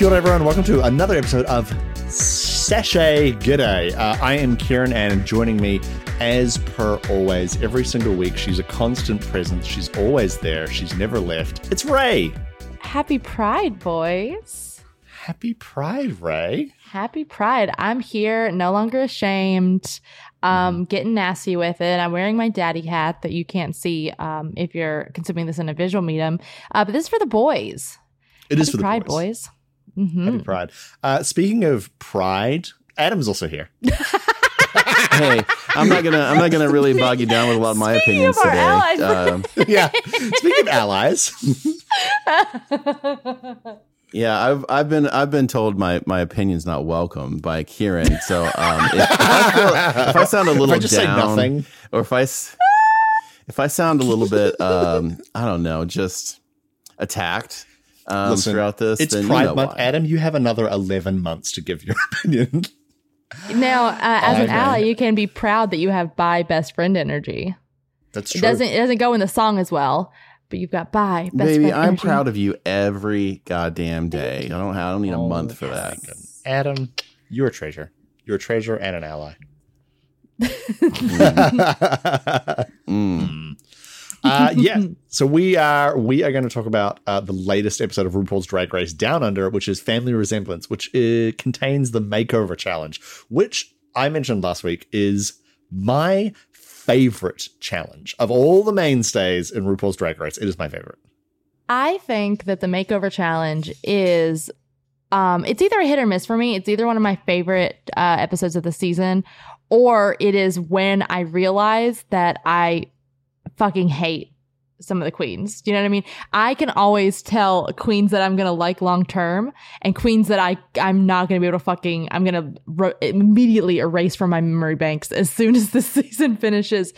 Kia ora, everyone. Welcome to another episode of Sashay G'day. Uh, I am Kieran, and joining me, as per always, every single week, she's a constant presence. She's always there. She's never left. It's Ray. Happy Pride, boys. Happy Pride, Ray. Happy Pride. I'm here, no longer ashamed. Um, getting nasty with it. I'm wearing my daddy hat that you can't see um, if you're consuming this in a visual medium. Uh, but this is for the boys. It Happy is for the Pride, boys. boys. Mhm. Happy Pride. Uh, speaking of Pride, Adam's also here. hey, I'm not gonna I'm not gonna really bog you down with a lot of my Speaking opinions of our today. allies. Um, yeah. Speaking of allies, yeah, I've I've been I've been told my my opinion's not welcome by Kieran. So um, if, I feel- if I sound a little if I just say down, nothing, or if I s- if I sound a little bit um, I don't know, just attacked um, Listen, throughout this, it's then you Pride know Month. why. Adam, you have another 11 months to give your opinion. now, uh, as Oh, an man. ally, you can be proud that you have bi best friend energy. That's It true. doesn't it doesn't go in the song as well, but you've got bi best Baby, friend I'm energy. proud of you every goddamn day. I don't I don't need a Oh, month for that. Adam, you're a treasure. You're a treasure and an ally. Mm. uh, yeah. So we are we are going to talk about uh, the latest episode of RuPaul's Drag Race Down Under, which is Family Resemblance, which uh, contains the makeover challenge, which I mentioned last week is my favorite challenge of all the mainstays in RuPaul's Drag Race. It is my favorite. I think that the makeover challenge is um it's either a hit or miss for me. It's either one of my favorite uh, episodes of the season or it is when I realize that I fucking hate some of the queens. Do you know what I mean? I can always tell queens that I'm to like long term and queens that I I'm not to be able to fucking I'm to ro- immediately erase from my memory banks as soon as the season finishes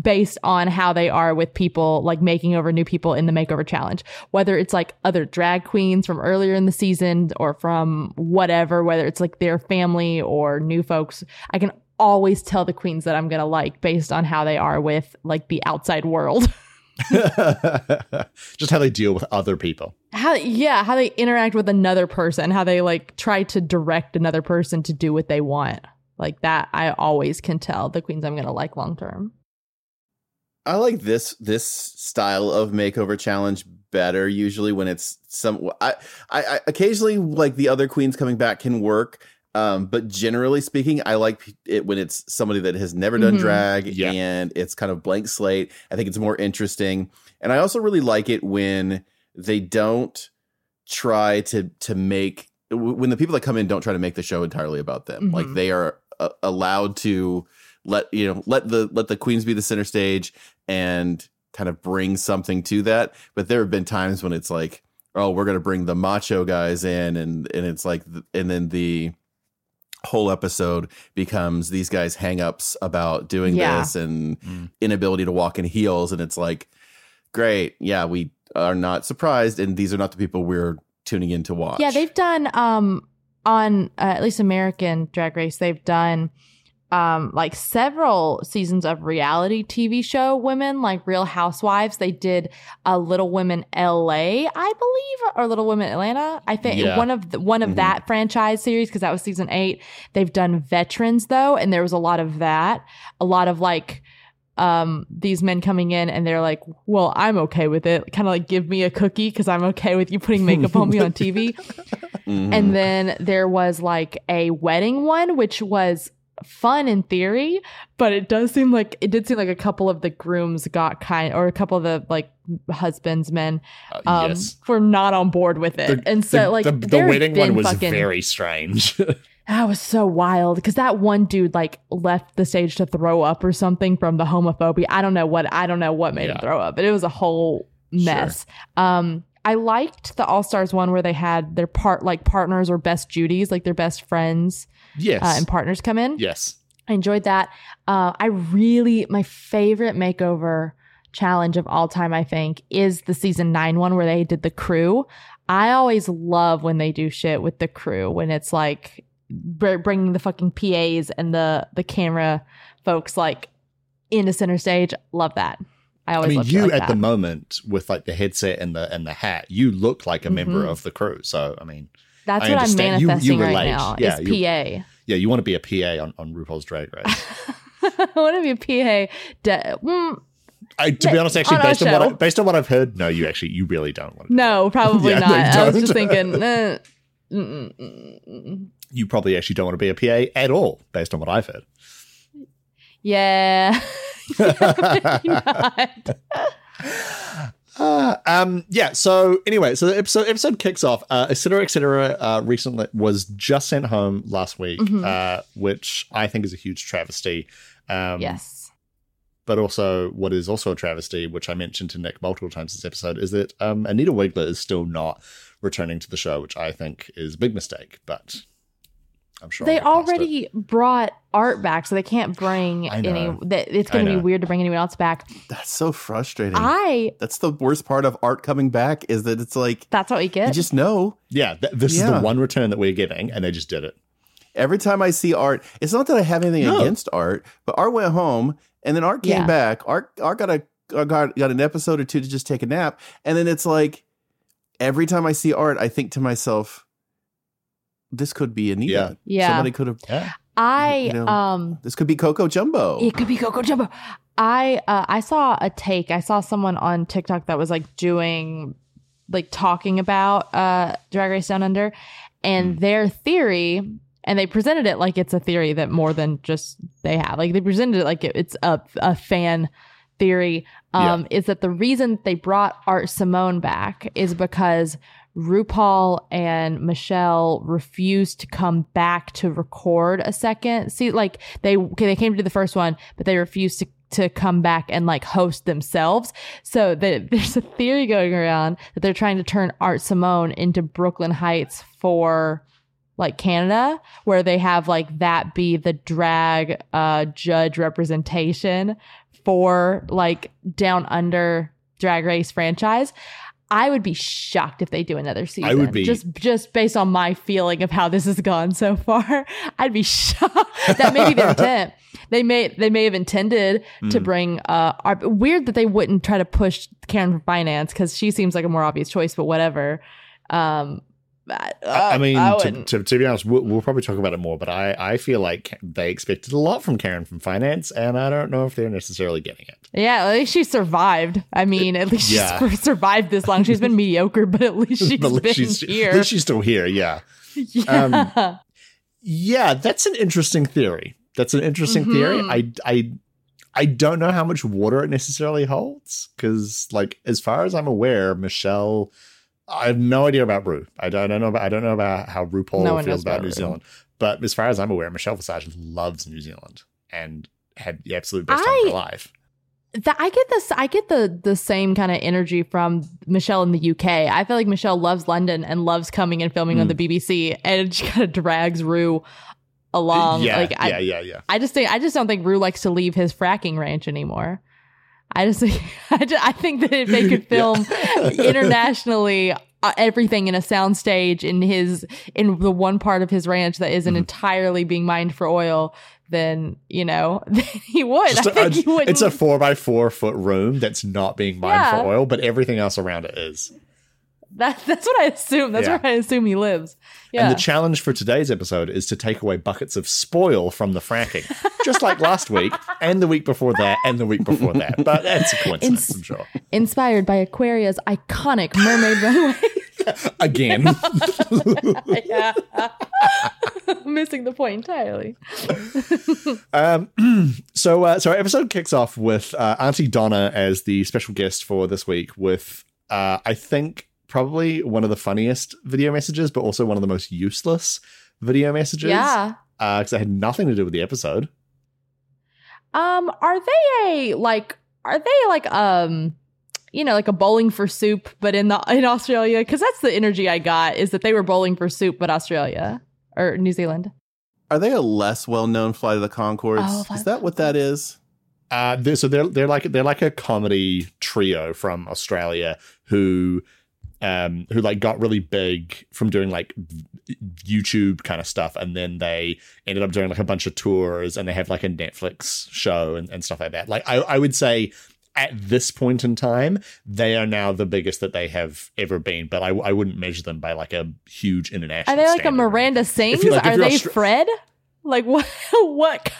based on how they are with people like making over new people in the makeover challenge whether it's like other drag queens from earlier in the season or from whatever whether it's like their family or new folks i can always tell the queens that i'm gonna like based on how they are with like the outside world. Just how they deal with other people. how yeah how they interact with another person how they like try to direct another person to do what they want. Like that i always can tell the queens i'm gonna like long term. I like this this style of makeover challenge better usually when it's some I, I I occasionally like the other queens coming back can work um but generally speaking I like it when it's somebody that has never done Mhm. drag Yeah. and it's kind of blank slate I think it's more interesting and I also really like it when they don't try to to make when the people that come in don't try to make the show entirely about them like Mhm. they are uh, allowed to let you know let the let the queens be the center stage and kind of bring something to that but there have been times when it's like oh we're going to bring the macho guys in and and it's like and then the whole episode becomes these guys hang-ups about doing Yeah. this and Mm. inability to walk in heels and it's like great yeah we are not surprised and these are not the people we're tuning in to watch Yeah, they've done um on uh, at least American Drag Race. They've done um like several seasons of reality TV show women, like Real Housewives. They did a Little Women LA, I believe, or Little Women Atlanta. I think Yeah. one of the, one of Mhm. that franchise series because that was season eight. They've done veterans though, and there was a lot of that. A lot of like um these men coming in and they're like well i'm okay with it kind of like give me a cookie because i'm okay with you putting makeup on me on tv Mhm. and then there was like a wedding one which was fun in theory but it does seem like it did seem like a couple of the grooms got kind or a couple of the like husbands men Uh, um yes. were not on board with it The- and so the, like the, the wedding one was fucking- very strange. that was so wild because that one dude like left the stage to throw up or something from the homophobia. I don't know what I don't know what made Yeah. him throw up, but it was a whole mess. Um, I liked the All Stars one where they had their part like partners or best Judies, like their best friends yes. uh, and partners come in. yes. I enjoyed that. Uh, I really my favorite makeover challenge of all time. I think is the season nine one where they did the crew. I always love when they do shit with the crew when it's like br- bringing the fucking PAs and the the camera folks like into center stage. Love that. I always. I mean, you like at that. the moment with like the headset and the and the hat, you look like a member Mhm. of the crew. So I mean, That's I what I'm understand. You- you manifesting right now. Yeah, is you- PA. Yeah, you want to be a PA on, on RuPaul's Drag Race. I want to be a PA. De- mm, I, to be honest, actually, on based on what I, based on what I've heard, no, you actually you really don't want to. no, probably Yeah, not. I was just thinking. eh, mm, mm, mm. You probably actually don't want to be a PA at all, based on what I've heard. Yeah. Maybe not. Uh, um, yeah. So anyway, so the episode episode kicks off. Uh, et cetera, et cetera. Uh, recently was just sent home last week, Mhm. uh, which I think is a huge travesty. Um, yes. But also, what is also a travesty, which I mentioned to Nick multiple times this episode, is that um, Anita Wigl'it is still not returning to the show, which I think is a big mistake. But I'm sure They I'll get past it. already brought art back, so they can't bring any. That it's going to be weird to bring anyone else back. That's so frustrating. I. That's the worst part of art coming back is that it's like That's what we get. you just know. Yeah, th- this is the one return that we're getting, and they just did it. Every time I see art, it's not that I have anything No. against art, but art went home and then art came Yeah. back. Art art got a got, got an episode or two to just take a nap, and then it's like every time I see art, I think to myself, "This could be Anita. Yeah. Yeah. Somebody could have. Yeah. I you know, um. This could be Coco Jumbo. It could be Coco Jumbo. I uh, I saw a take. I saw someone on TikTok that was like doing like talking about uh Drag Race Down Under and their theory and they presented it like it's a theory that more than just they have. Like they presented it like it, it's a a fan theory um is that the reason they brought Art Simone back is because RuPaul and Michelle refused to come back to record a second. See, like they they came to the first one, but they refused to to come back and like host themselves. So there's a theory going around that they're trying to turn Art Simone into Brooke Lynn Hytes for like Canada, where they have like that be the drag uh judge representation for like down under drag race franchise. I would be shocked if they do another season. I would be- just just based on my feeling of how this has gone so far. I'd be shocked. that may be their intent. They may they may have intended to Mm. bring uh our, weird that they wouldn't try to push Karen from finance because she seems like a more obvious choice, but whatever. Um I, I mean, I to, to, to be honest, we'll, we'll probably talk about it more, but I, I feel like they expected a lot from Karen from finance, and I don't know if they're necessarily getting it. Yeah, at least she survived. I mean, at least Yeah. she's survived this long. She's been mediocre, but at least she's But at least been she's, here. At least she's still here, yeah. yeah. um, Yeah, that's an interesting theory. That's an interesting theory. Mhm. I, I, I don't know how much water it necessarily holds because, like, as far as I'm aware, Michelle, I have no idea about Ru. I don't, I don't know. About, I don't know about how RuPaul No feels about about New. Zealand. But as far as I'm aware, Michelle Visage loves New Zealand and had the absolute best time of her life. that I get this I get the the same kind of energy from Michelle in the UK. I feel like Michelle loves London and loves coming and filming on the hmm. BBC and she kind of drags Ru along. yeah, like I, yeah, yeah, yeah. I just think I just don't think Ru likes to leave his fracking ranch anymore. I just think I, ju- I think that if they could film internationally uh, everything in a soundstage in his in the one part of his ranch that isn't Mhm. entirely being mined for oil, then you know he would. Just I a- think he would. it's a four by four foot room that's not being mined Yeah. for oil, but everything else around it is. That, that's what I assume. That's Yeah. where I assume he lives. Yeah. And the challenge for today's episode is to take away buckets of spoil from the fracking, just like last week and the week before that and the week before that. But that's a coincidence, Ins- I'm sure. Inspired by Aquaria's iconic mermaid runway. Again, yeah. Missing the point entirely. um, so uh, so our episode kicks off with uh, Aunty Donna as the special guest for this week, with uh, I think probably one of the funniest video messages, but also one of the most useless video messages. Yeah. because it had nothing to do with the episode. Um, are they a like are they like um you know, like a bowling for soup, but in the in Australia? Because that's the energy I got is that they were bowling for soup, but Australia or New Zealand. Are they a less well known Flight of the Conchords? Oh, is that what that is? Uh, they're, so they're they're like they're like a comedy trio from Australia who um who like got really big from doing like YouTube kind of stuff and then they ended up doing like a bunch of tours and they have like a Netflix show and, and stuff like that. Like I, I would say at this point in time, they are now the biggest that they have ever been. But I, I wouldn't measure them by like a huge international. Are they like a. Miranda Sings? like, are they Austra- Fred? Like what? What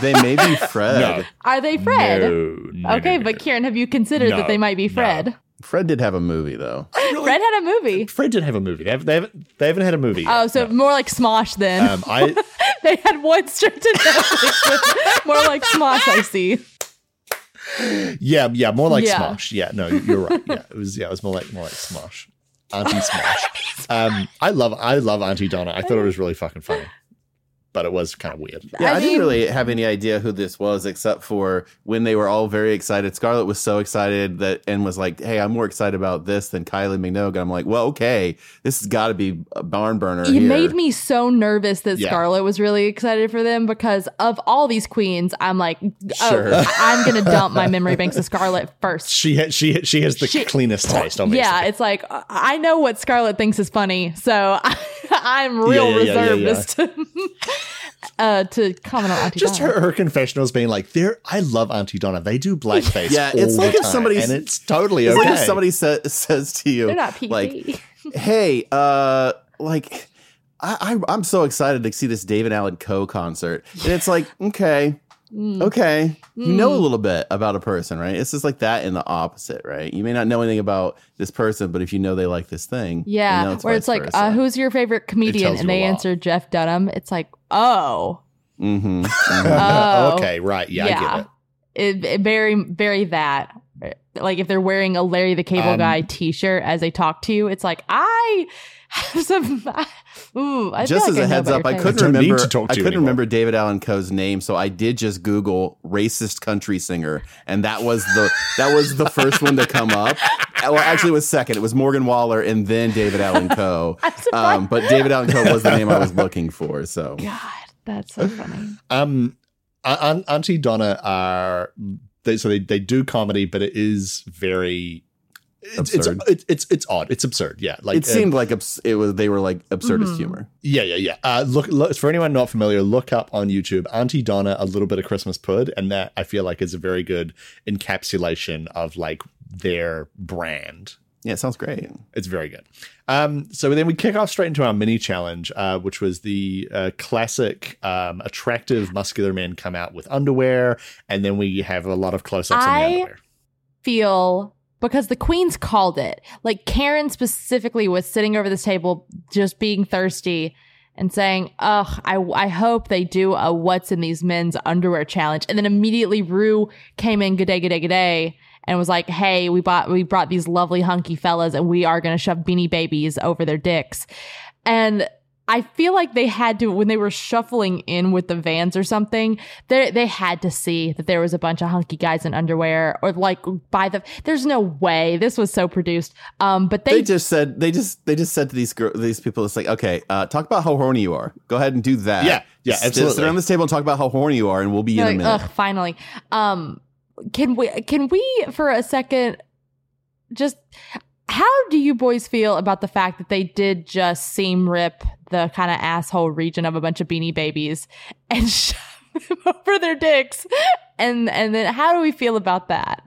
They may be Fred. No, are they Fred? No, no, okay, no, no, but no. Kieran, have you considered No, that they might be no. Fred? Fred did have a movie though. Fred had a movie. Fred did have a movie. They haven't. They haven't, they haven't had a movie. Oh, so no. more like Smosh then. um, I they had one straight to Netflix. more like Smosh, I see. yeah yeah more like Yeah. Smosh. Yeah, no, you're right. Yeah, it was yeah, it was more like more like Smosh. Auntie Smosh. um, I love I love Aunty Donna. I thought it was really fucking funny, but it was kind of weird. Yeah, I, I didn't really have any idea who this was except for when they were all very excited. Scarlet was so excited that and was like, "Hey, I'm more excited about this than Kylie Minogue." I'm like, "Well, okay, this has got to be a barn burner." It here. made me so nervous that Yeah. Scarlet was really excited for them because of all these queens, I'm like, oh, Sure. I'm gonna dump my memory banks of Scarlet first. She ha- she she has the She- cleanest taste. Obviously. Yeah, it's like I know what Scarlet thinks is funny, so I, am real Yeah, yeah, yeah, yeah, reserved yeah. as to uh, to comment on Aunty Just Donna. her, her confessionals being like, "There, I love Aunty Donna. They do blackface. Yeah, it's all like the if time, somebody's- and it's totally It's okay. like if somebody sa- says to you, They're not PC. like, "Hey, uh, like." I, I, I'm so excited to see this David Allan Coe concert. And it's like, okay, Mm. okay. You know a Mm. little bit about a person, right? It's just like that in the opposite, right? You may not know anything about this person, but if you know they like this thing, you Yeah, know where it's like, uh, who's your favorite comedian? And they answer Jeff Dunham. It's like, oh, Mhm, mhm. Oh. okay, right. Yeah, I get it. It, it very, very that. Like if they're wearing a Larry the Cable Um, Guy T-shirt as they talk to you, it's like I have some. Ooh, I just like as I a know heads up, I couldn't taste. don't need remember. to talk to I couldn't anymore. remember David Allan Coe's name, so I did just Google racist country singer, and that was the that was the first one to come up. Well, actually, it was second. It was Morgan Wallen, and then David Allan Coe. Um, but David Allan Coe was the name I was looking for. So God, that's so funny. Um, Aunty Donna are they, so they they do comedy, but it is very. It's, it's Absurd. it's it's it's odd. It's absurd. Yeah, like it uh, seemed like abs- it was. They were like absurdist Mhm. humor. Yeah, yeah, yeah. Uh, look, look, for anyone not familiar, look up on YouTube Aunty Donna, a little bit of Christmas Pud, and that I feel like is a very good encapsulation of like their brand. Yeah, it sounds great. It's very good. Um, so then we kick off straight into our mini challenge, uh, which was the uh, classic um, attractive muscular men come out with underwear, and then we have a lot of close ups on the underwear. Feel because the queens called it. Like Karen specifically was sitting over this table, just being thirsty. And saying, "Ugh, I I hope they do a what's in these men's underwear challenge." And then immediately Ru came in, good day, good day, good day, and was like, "Hey, we bought we brought these lovely hunky fellas, and we are to shove beanie babies over their dicks." And I feel like they had to when they were shuffling in with the vans or something. They they had to see that there was a bunch of hunky guys in underwear, or like by the. There's no way this was so produced. Um, but They, they, just said they just they just said to these girl, these people, it's like, okay, uh, talk about how horny you are. Go ahead and do that. Yeah, yeah, Sit- Sit around this table and talk about how horny you are, and we'll be in a minute. ugh, finally. Um, can we can we for a second just how do you boys feel about the fact that they did just seam rip the kind of asshole region of a bunch of beanie babies and shove them over their dicks? And and then how do we feel about that?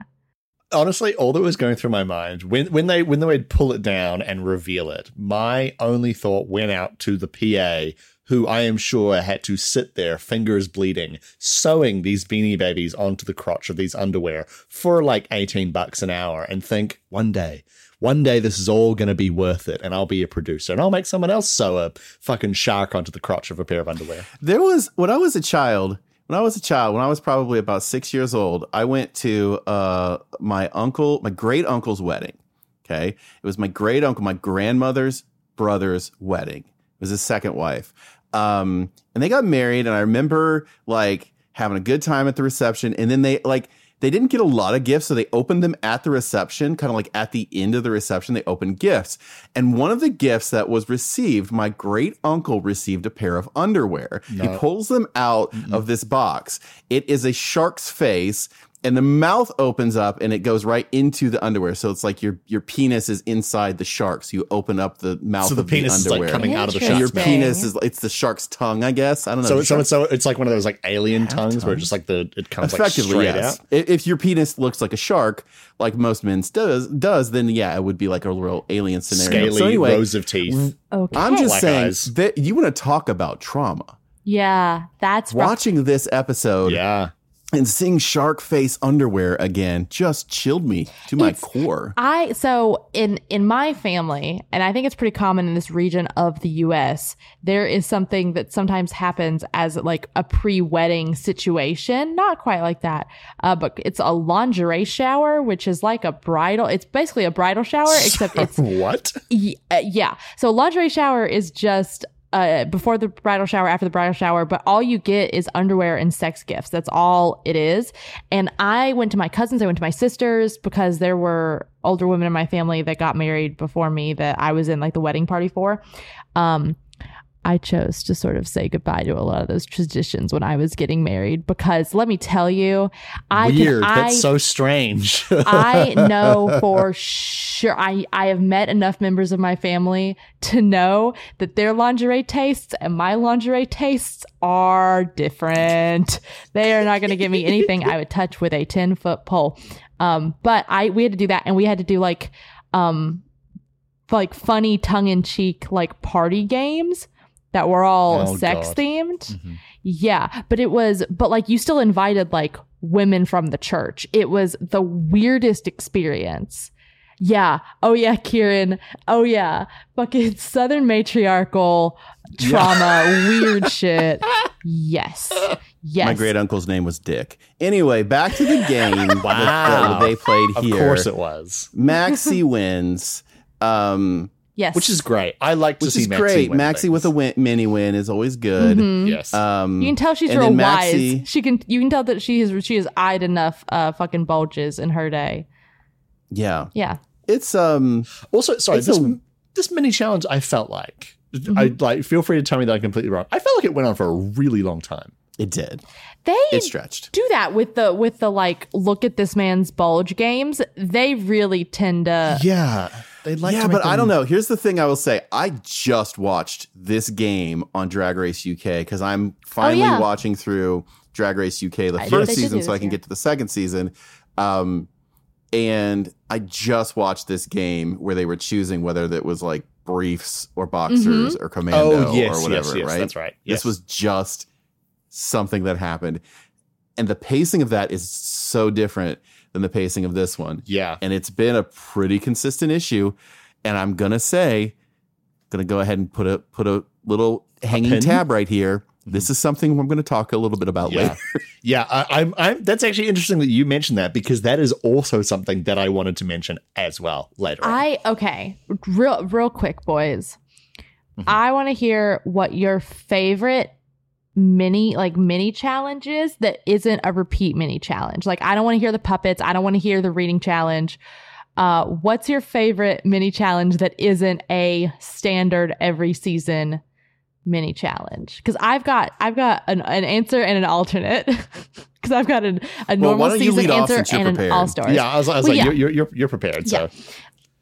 honestly, all that was going through my mind when when they when they would pull it down and reveal it, my only thought went out to the PA, who I am sure had to sit there, fingers bleeding, sewing these beanie babies onto the crotch of these underwear for like eighteen bucks an hour, and think one day. One day this is all going to be worth it, and I'll be a producer, and I'll make someone else sew a fucking shark onto the crotch of a pair of underwear. There was when I was a child. When I was a child, when I was probably about six years old, I went to uh, my uncle, my great uncle's wedding. Okay, it was my great uncle, my grandmother's brother's wedding. It was his second wife, um, and they got married. And I remember like having a good time at the reception, and then they like they didn't get a lot of gifts, so they opened them at the reception, kind of like at the end of the reception, they opened gifts. And one of the gifts that was received, my great uncle received a pair of underwear. He pulls them out mm-hmm. of this box. It is a shark's face and the mouth opens up and it goes right into the underwear. So it's like your your penis is inside the shark. So you open up the mouth So the of penis the is like underwear. coming out of the shark. your penis is it's the shark's tongue, I guess. I don't know. So, so, it's so it's like one of those like alien Have tongues where tongues? just like the it comes like effectively straight yes. out. If your penis looks like a shark, like most men's does, does then yeah, it would be like a real alien scenario. Scaly so anyway, rows of teeth. Okay. I'm just Black saying eyes. that you want to talk about trauma. yeah, that's rough. Watching this episode Yeah. And seeing shark face underwear again just chilled me to my It's- core. I so in in my family, and I think it's pretty common in this region of the U.S. There is something that sometimes happens as like a pre-wedding situation, not quite like that, uh, but it's a lingerie shower, which is like a bridal. It's basically a bridal shower, except it's what? Y- uh, yeah. So lingerie shower is just uh, before the bridal shower, after the bridal shower, but all you get is underwear and sex gifts. That's all it is. And I went to my cousins, I went to my sisters because there were older women in my family that got married before me that I was in like the wedding party for. Um, I chose to sort of say goodbye to a lot of those traditions when I was getting married because let me tell you, I Weird. Can, That's so strange. I know for sure. I, I have met enough members of my family to know that their lingerie tastes and my lingerie tastes are different. They are not going to give me anything I would touch with a 10 foot pole. Um, but I, we had to do that and we had to do like, um, like funny tongue in cheek, like party games that were all Oh, sex God. themed. Mhm. Yeah, but it was, but like you still invited like women from the church. It was the weirdest experience. Yeah. Oh yeah, Kieran. Oh yeah. Fucking Southern matriarchal trauma, weird shit. Yes. Yes. My great uncle's name was Dick. Anyway, back to the game Wow. that they played here. of course it was. Maxie wins. Um, yes. Which is great. I like to which see is Maxie great. win Maxie things. with a win, mini win is always good. Mhm. Yes. Um, You can tell she's real then wise. She can. You can tell that she has. She has eyed enough uh, fucking bulges in her day. yeah, Yeah. it's um, also, sorry, this a- this mini challenge I felt like I like feel free to tell me that I'm completely wrong. I felt like it went on for a really long time. it did. They It stretched. do that with the with the like look at this man's bulge games. They really tend to. Yeah. They like yeah, to but make I don't know. Here's the thing I will say. I just watched this game on Drag Race UK because I'm finally Oh, yeah. watching through Drag Race UK the I first season so I can yeah. get to the second season. Um, and I just watched this game where they were choosing whether that was like briefs or boxers or commando Oh, yes, or whatever, yes, yes, right? that's right. Yes. This was just something that happened. And the pacing of that is so different than the pacing of this one Yeah. and it's been a pretty consistent issue. And I'm gonna say, gonna go ahead and put a put a little hanging pin? tab right here. This is something I'm gonna talk a little bit about Yeah. later. Yeah, I, I'm, I'm. That's actually interesting that you mentioned that because that is also something that I wanted to mention as well later. on. I okay. Real real quick, boys. Mhm. I want to hear what your favorite mini like mini challenges that isn't a repeat mini challenge. Like I don't want to hear the puppets. I don't want to hear the reading challenge. Uh, what's your favorite mini challenge that isn't a standard every season mini challenge? Because I've got I've got an, an answer and an alternate. Because I've got an, a Well, normal season answer and an prepared? all stars. yeah, I was, I was Well, like, yeah. you're, you're you're prepared. So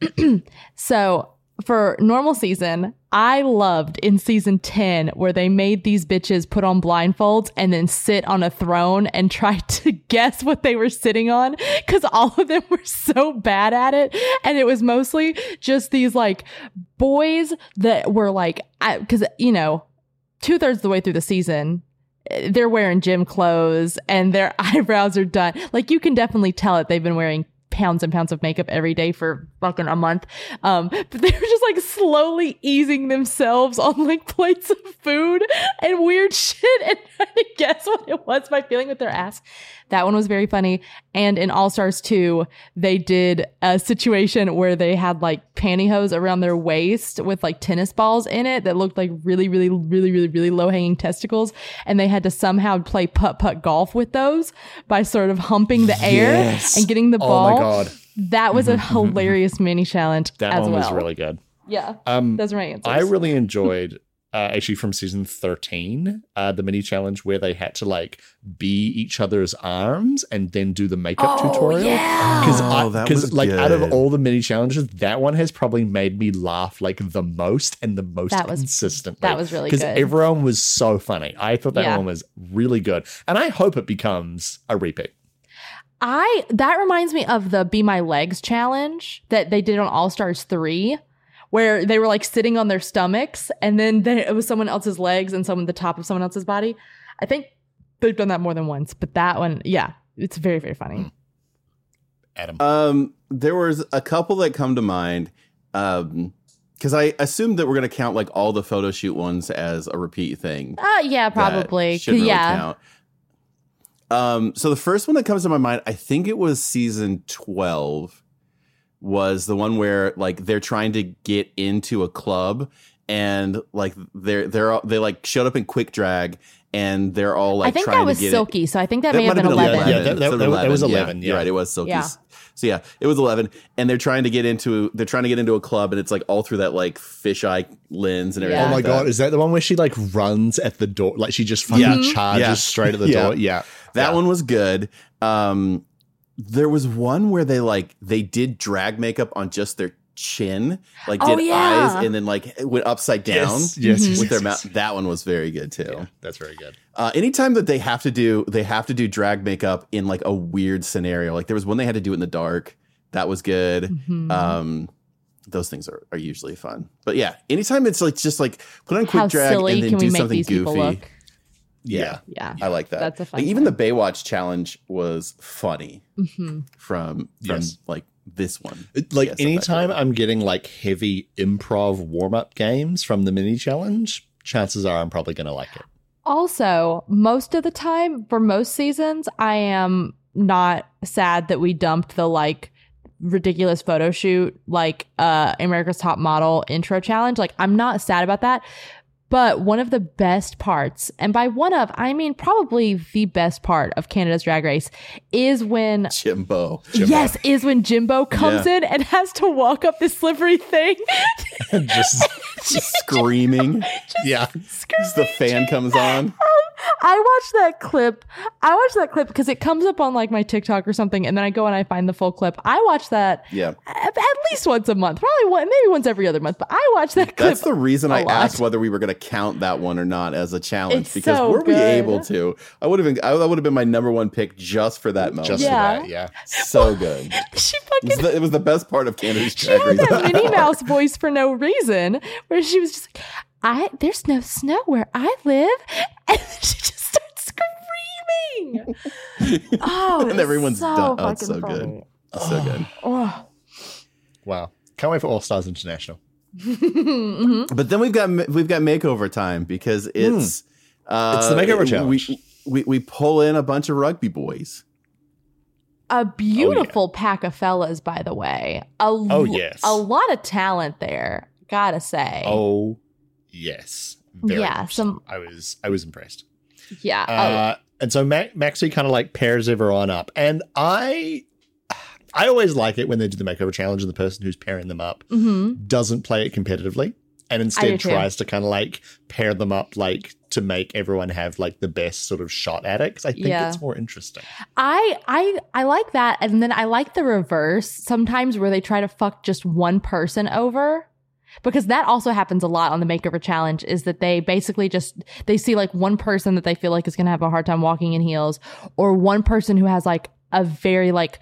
So for normal season, I loved in season 10 where they made these bitches put on blindfolds and then sit on a throne and try to guess what they were sitting on because all of them were so bad at it. And it was mostly just these like boys that were like, because, you know, two thirds of the way through the season, eh, they're wearing gym clothes and their eyebrows are done. Like you can definitely tell it. They've been wearing pounds and pounds of makeup every day for fucking a month. Um, but they were just like slowly easing themselves on like plates of food and weird shit and trying to guess what it was by feeling with their ass. That one was very funny. And in All Stars 2, they did a situation where they had like pantyhose around their waist with like tennis balls in it that looked like really, really, really, really, really low hanging testicles. And they had to somehow play putt putt golf with those by sort of humping the air Yes. and getting the oh ball. my god, That was a hilarious mini challenge that as one well. was really good. yeah. Um, Those are my answers. I really enjoyed uh, actually from season 13, uh, the mini challenge where they had to like be each other's arms and then do the makeup Oh, tutorial. yeah. Because Oh, that because was like out of all the mini challenges, that one has probably made me laugh like the most and the most That was- consistently. that was really good. because everyone was so funny. I thought that Yeah. one was really good, and I hope it becomes a repeat. I that reminds me of the Be My Legs challenge that they did on All Stars 3 where they were like sitting on their stomachs and then they, it was someone else's legs and someone the top of someone else's body. I think they've done that more than once, but that one, yeah, it's very very funny. Adam, Um, there was a couple that come to mind. Um, because I assumed that we're gonna count like all the photo shoot ones as a repeat thing. Uh yeah, probably. should really yeah. count. Um, so the first one that comes to my mind, I think it was season twelve, was the one where like they're trying to get into a club and like they're they're all, they like showed up in quick drag and they're all like I think trying that was to get it- Silky, so I think that, that may have been been 11. Yeah, that- that- So that- that was 11, You're yeah. right. It was Silky. Yeah. So yeah, it was 11 and they're trying to get into they're trying to get into a club and it's like all through that like fisheye lens and everything. Yeah. oh my like god, is that the one where she like runs at the door, like she just fucking Yeah. Charges Yeah. straight at the Yeah. door? Yeah, That Yeah. one was good. Um there was one where they like they did drag makeup on just their chin, like Oh, did yeah. eyes and then like went upside down Yes, yes, yes, with their mouth. yes. That one was very good too. Yeah, that's very good. Uh, anytime that they have to do they have to do drag makeup in like a weird scenario, like there was one they had to do it in the dark. That was good. Mhm. Um, those things are, are usually fun. But yeah, anytime it's like just like put on quick How drag and then do something goofy. Look? Yeah, Yeah. I like that. That's a fun like, even the. Baywatch challenge was funny hmm from from Yes. like this one. It- Like Yes, anytime. I'm getting like heavy improv warm up games from the mini challenge, chances are I'm probably going to like it. Also, most of the time for most seasons, I am not sad that we dumped the like ridiculous photo shoot like uh America's Top Model intro challenge. Like I'm not sad about that. But one of the best parts, and by one of, I mean probably the best part of Canada's Drag Race, is when Jimbo. Jimbo. yes, is when Jimbo comes in and has to walk up this slippery thing. just Just screaming yeah, as the fan comes on. Um, I watched that clip. I watched that clip because it comes up on like my TikTok or something, and then I go and I find the full clip. I watch that Yeah. at, at least once a month, probably one, maybe once every other month. But I watch that clip. That's the reason I lot. asked whether we were going to count that one or not as a challenge It's because so were we good. able to, I would have been. I, that would have been my number one pick just for that moment. just Yeah. for that. Yeah, so good. she It was, fucking the, it was the best part of Canada's she Drag had Race. that Minnie Mouse voice for no reason, where she was just like, "I there's no snow where I live," and then she just starts screaming. Oh, And everyone's so done- oh, it's fucking so good. funny. so good. Oh. wow. Can't wait for All Stars International. Mhm. But then we've got we've got makeover time because it's uh, It's the makeover we- challenge. We, we we pull in a bunch of rugby boys. A beautiful pack of fellas, by the way. A, Oh, yes. A lot of talent there, gotta say. Oh yes, Very Yeah, much some- I was I was impressed. yeah. Uh, and so Ma- Maxie kind of like pairs everyone up, and I I always like it when they do the makeover challenge and the person who's pairing them up oh, hmm doesn't play it competitively and instead too. tries to kind of like pair them up like to make everyone have like the best sort of shot at it because I think Yeah. it's more interesting. I I I like that, and then I like the reverse sometimes where they try to fuck just one person over. Because that also happens a lot on the makeover challenge is that they basically just they see like one person that they feel like is gonna have a hard time walking in heels, or one person who has like a very like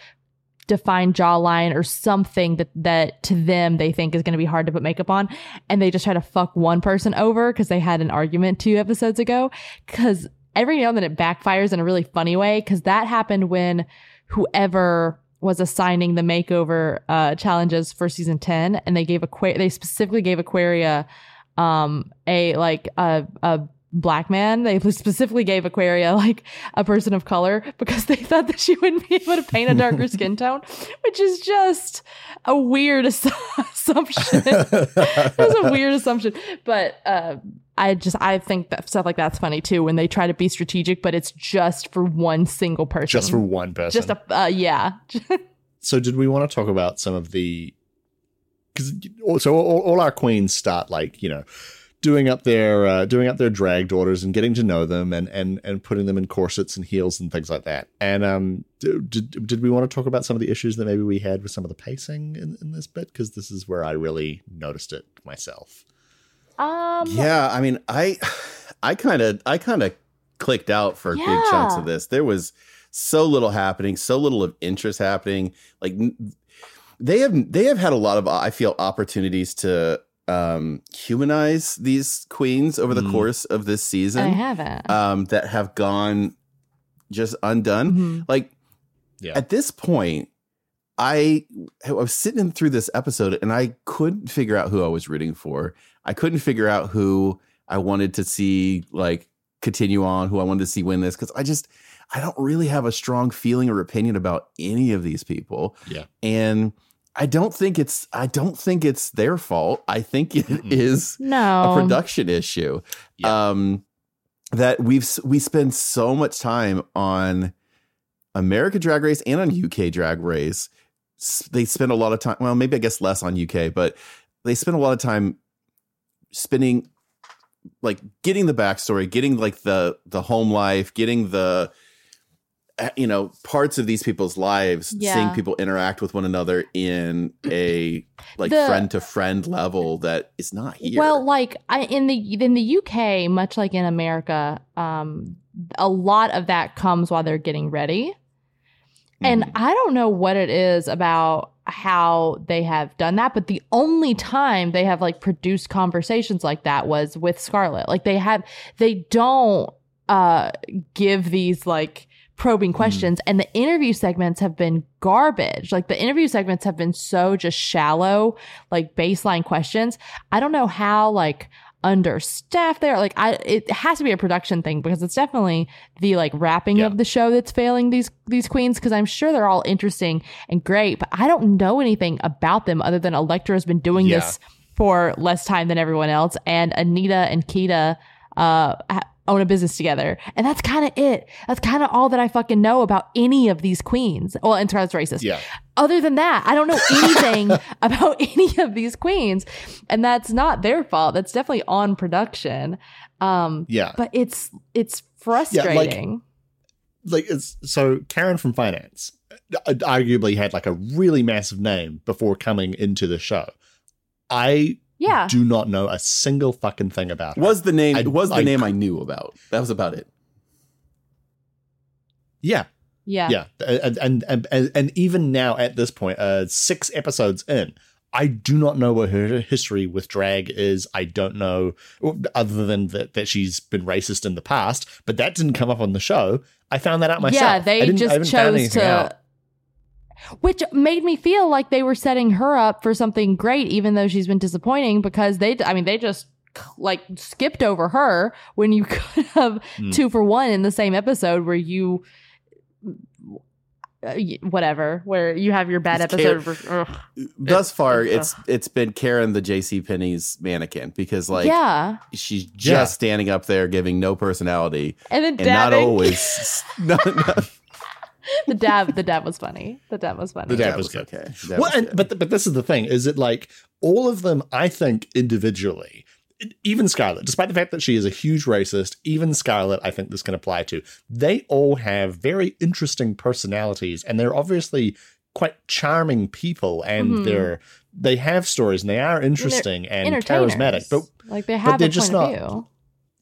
defined jawline or something that that to them they think is going to be hard to put makeup on and they just try to fuck one person over because they had an argument two episodes ago because every now and then it backfires in a really funny way because that happened when whoever was assigning the makeover uh, challenges for season 10 and they gave Aqua- they specifically gave Aquaria um a like a a black man they specifically gave Aquaria like a person of color because they thought that she wouldn't be able to paint a darker skin tone which is just a weird ass- assumption it was a weird assumption but uh I just I think that stuff like that's funny too when they try to be strategic, but it's just for one single person. Just for one person. just a uh, yeah. so did we want to talk about some of the because so all, all our queens start like you know doing up their uh, doing up their drag daughters and getting to know them and and and putting them in corsets and heels and things like that. And um, did did we want to talk about some of the issues that maybe we had with some of the pacing in, in this bit? Because this is where I really noticed it myself. Um, Yeah, I mean, I I kind of I kind of clicked out for a big chunks of this. There was so little happening, so little of interest happening. Like n- they have they have had a lot of I feel opportunities to um humanize these queens over the Mm. course of this season. I season haven't. um that have gone just undone. Mhm. Like Yeah. at this point, I I was sitting through this episode and I couldn't figure out who I was rooting for. I couldn't figure out who I wanted to see like continue on, who I wanted to see win this because I just I don't really have a strong feeling or opinion about any of these people. Yeah. And I don't think it's I don't think it's their fault. I think it Mm-mm. is no. a production issue. Yeah. Um, that we've we spend so much time on American Drag Race and on UK Drag Race. They spend a lot of time. Well, maybe I guess less on UK, but they spend a lot of time spending like getting the backstory, getting like the the home life, getting the you know parts of these people's lives, Yeah. seeing people interact with one another in a like friend to friend level that is not here. Well, like I, in the in the UK, much like in America, um, a lot of that comes while they're getting ready. And Mhm. I don't know what it is about how they have done that, but the only time they have like produced conversations like that was with Scarlet. Like they have, they don't uh give these like probing questions and the interview segments have been garbage. Like the interview segments have been so just shallow, like baseline questions. I don't know how like understaffed they are. Like I it has to be a production thing because it's definitely the like wrapping Yeah. of the show that's failing these these queens because I'm sure they're all interesting and great, but I don't know anything about them other than Elektra has been doing Yeah. this for less time than everyone else, and Anita and Kita uh ha- own a business together, and that's kind of it. That's kind of all that I fucking know about any of these queens. Well, and Scarlet's racist. Yeah. Other than that, I don't know anything about any of these queens, and that's not their fault. That's definitely on production. Um, Yeah. but it's it's frustrating. Yeah, like it's so Karen from finance uh, arguably had like a really massive name before coming into the show. I yeah. do not know a single fucking thing about her. was the name I- was the I- name I knew about. That was about it. yeah, yeah. yeah, and and and, and, and even now at this point, uh, six episodes in, I do not know what her history with drag is. I don't know other than that that she's been racist in the past, but that didn't come up on the show. I found that out myself. Yeah, I they didn't- I just haven't chose anything to. out. Which made me feel like they were setting her up for something great, even though she's been disappointing because they, I mean, they just like skipped over her when you could have Hmm. two for one in the same episode where you, uh, whatever, where you have your bad It's episode. For. Thus far, ugh. it's it's been Karen the J.C. Penney's mannequin because like yeah, she's just Yeah. standing up there giving no personality and then and not always. no, no, the dab. The dab was funny. The dab was funny. The dab that was good. okay. That well, was and, good. but but this is the thing: is it like all of them? I think individually, even Scarlet, despite the fact that she is a huge racist, even Scarlet, I think this can apply to. They all have very interesting personalities, and they're obviously quite charming people, and Mhm. they're they have stories, and they are interesting and Entertainers. charismatic. But like they have but they're a just point not- of view.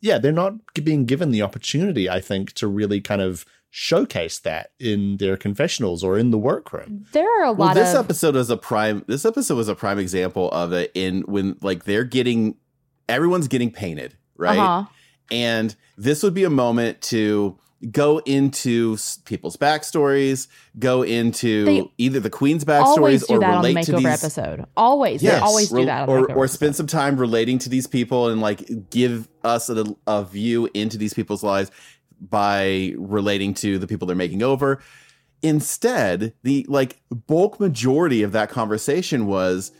yeah, they're not being given the opportunity, I think, to really kind of showcase that in their confessionals or in the workroom. There are a well, lot this of episode was a prime. This episode was a prime example of it in when like they're getting everyone's getting painted right, Uh-huh. and this would be a moment to go into people's backstories, go into They either the queen's always backstories do or that on the relate to makeover these episode. Always, Yes, they always do that on the or makeover or episode. spend some time relating to these people and like give us a, a view into these people's lives by relating to the people they're making over. Instead, the like bulk majority of that conversation was,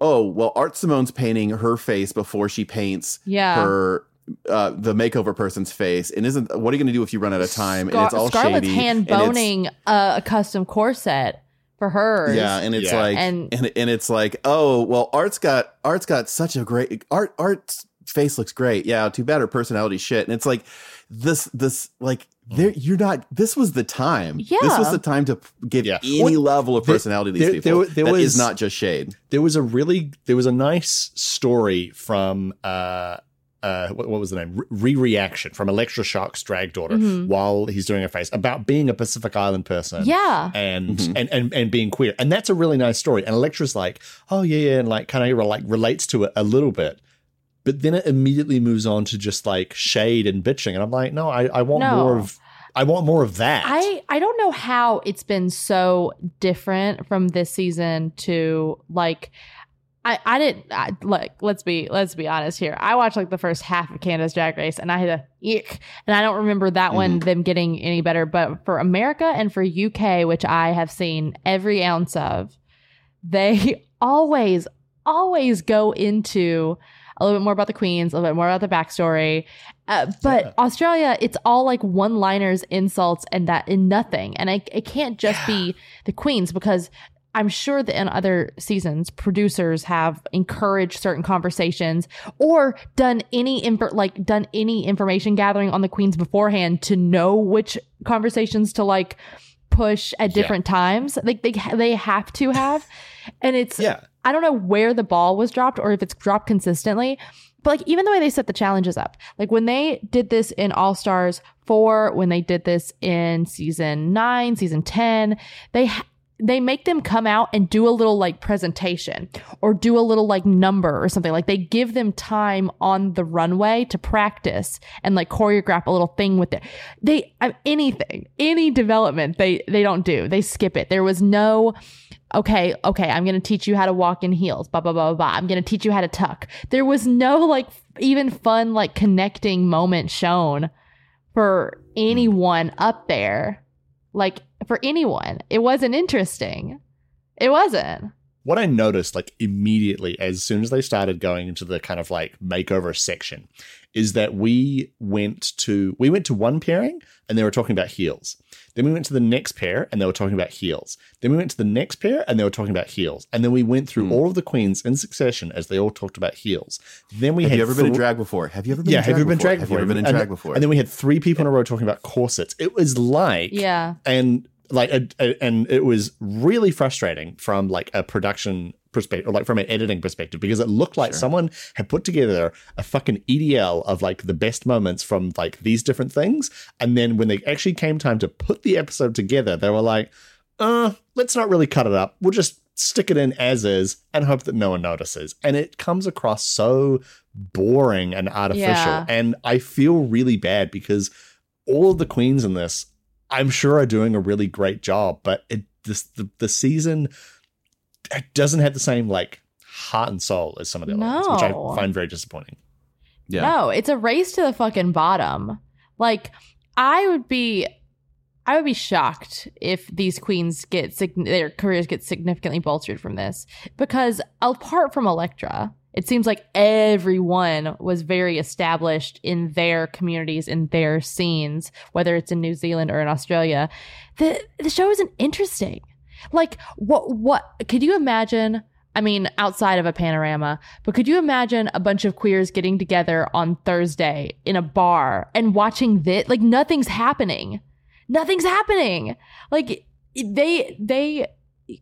oh well, Art Simone's painting her face before she paints Yeah. her uh, the makeover person's face, and isn't what are you going to do if you run out of time? and it's all Scarlet's shady. hand boning a, a custom corset for her. Yeah, and it's Yeah. like And- and, and it's like, oh well, Art's got Art's got such a great Art Art's face looks great. Yeah, too bad her personality shit. And it's like this this like there you're not this was the time. Yeah. This was the time to give Yeah. any Well, level of there- personality to these there- people. there- there That is was- not just shade. there was a really there was a nice story from uh uh what, what was the name re reaction from Elektra Shock's drag daughter Mhm. while he's doing her face about being a Pacific Island person Yeah. and, Mhm. and and and being queer and that's a really nice story and Elektra's like oh yeah yeah and like kind of like relates to it a little bit but then it immediately moves on to just like shade and bitching and I'm like no I I want No. more of I want more of that I I don't know how it's been so different from this season to like I I didn't I, like let's be let's be honest here. I watched like the first half of Canada's Drag Race and I had a ick and I don't remember that one mm-hmm. them getting any better. But for America and for UK, which I have seen every ounce of, they always always go into a little bit more about the queens, a little bit more about the backstory. Uh, but Yeah. Australia, it's all like one liners, insults, and that in nothing. And I, it can't just be the queens because I'm sure that in other seasons, producers have encouraged certain conversations or done any infor- like done any information gathering on the queens beforehand to know which conversations to like push at Yeah. different times. Like they they have to have, and it's yeah I don't know where the ball was dropped or if it's dropped consistently. But like even the way they set the challenges up, like when they did this in All Stars 4, when they did this in season 9, season 10, they they make them come out and do a little like presentation or do a little like number or something. Like they give them time on the runway to practice and like choreograph a little thing with it. They anything, any development they they don't do. They skip it. There was no okay, okay, I'm going to teach you how to walk in heels, blah, blah, blah, blah, blah. I'm going to teach you how to tuck. There was no like even fun, like connecting moment shown for anyone up there. Like for anyone. It wasn't interesting. It wasn't. What I noticed like immediately as soon as they started going into the kind of like makeover section is that we went to we went to one pairing and they were talking about heels. Then we went to the next pair and they were talking about heels. Then we went to the next pair and they were talking about heels. And then we went through Hmm. all of the queens in succession as they all talked about heels. Then we Have had you ever been in drag before? Have you ever been yeah, in drag have you been before? drag Have you ever been in drag before? And then we had three people in a row talking about corsets. It was like Yeah. and like a, a- and it was really frustrating from like a production perspective or like from an editing perspective because it looked like Sure. someone had put together a fucking EDL of like the best moments from like these different things and then when they actually came time to put the episode together they were like uh let's not really cut it up we'll just stick it in as is and hope that no one notices and it comes across so boring and artificial Yeah. and I feel really bad because all of the queens in this I'm sure are doing a really great job, but it this the, the season doesn't have the same like heart and soul as some of the other ones, which I find very disappointing. yeah. No, it's a race to the fucking bottom. Like I would be I would be shocked if these queens get sig- their careers get significantly bolstered from this because apart from Elektra, it seems like everyone was very established in their communities in their scenes, whether it's in New Zealand or in Australia. The the show isn't interesting. Like what what could you imagine I mean, outside of a panorama, but could you imagine a bunch of queers getting together on Thursday in a bar and watching this? Like, nothing's happening. Nothing's happening. Like, they, they,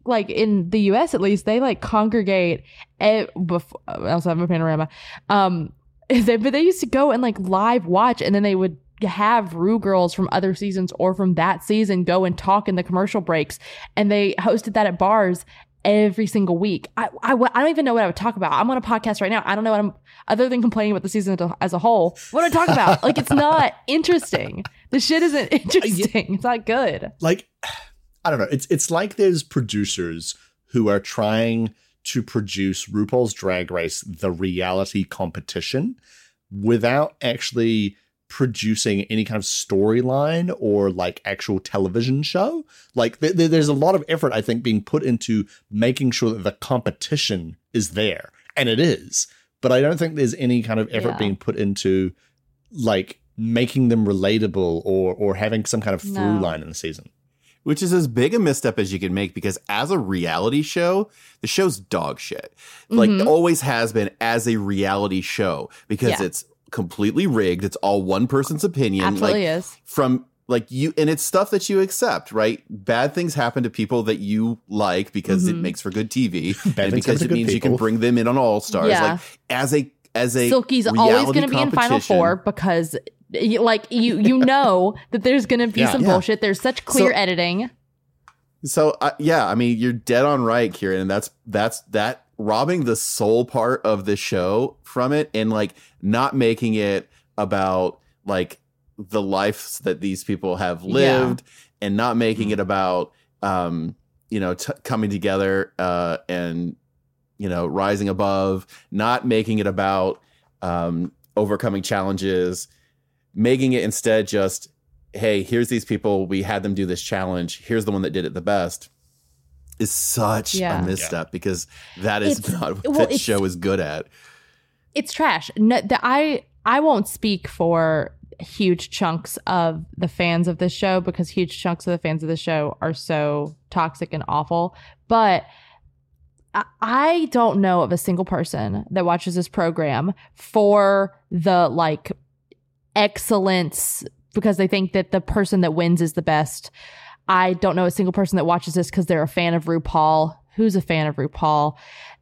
like in the US at least, they like congregate e- before, outside of a panorama. Um, they, but they used to go and like live watch and then they would have Ru girls from other seasons or from that season go and talk in the commercial breaks. And they hosted that at bars every single week. I, I, I don't even know what I would talk about. I'm on a podcast right now. I don't know what I'm, other than complaining about the season as a- as a whole, what do I talk about? like, it's not interesting. The shit isn't interesting. It's not good. Like I don't know. It's it's like there's producers who are trying to produce RuPaul's Drag Race the reality competition without actually producing any kind of storyline or like actual television show. Like th- th- there's a lot of effort I think being put into making sure that the competition is there, and it is. But I don't think there's any kind of effort Yeah. being put into like making them relatable or or having some kind of through No. line in the season. Which is as big a misstep as you can make because as a reality show, the show's dog shit. Like Mhm. always has been as a reality show because Yeah. it's completely rigged. It's all one person's opinion. Absolutely like is. from like you and it's stuff that you accept, right? Bad things happen to people that you like because it Mhm. makes for good TV. Bad and because it good means you can bring them in on All Stars. Yeah. Like as a as a Silky's always reality going to be in Final. Four because, y- like, you you know that there's going to be Yeah. some Yeah. bullshit. There's such clear So- editing. So uh, yeah, I mean, you're dead on right, Kieran. And that's that's that robbing the soul part of the show from it, and like not making it about like the lives that these people have Yeah. lived, and not making it about um you know t- coming together uh and you know rising above, not making it about um overcoming challenges, making it instead just hey, here's these people. We had them do this challenge. Here's the one that did it the best. Is such Yeah. a misstep because that is It's- not what well, show is good at. it's trash. No, the, I I won't speak for huge chunks of the fans of this show because huge chunks of the fans of the show are so toxic and awful. But I, I don't know of a single person that watches this program for the like excellence because they think that the person that wins is the best. I don't know a single person that watches this because they're a fan of RuPaul. Who's a fan of RuPaul?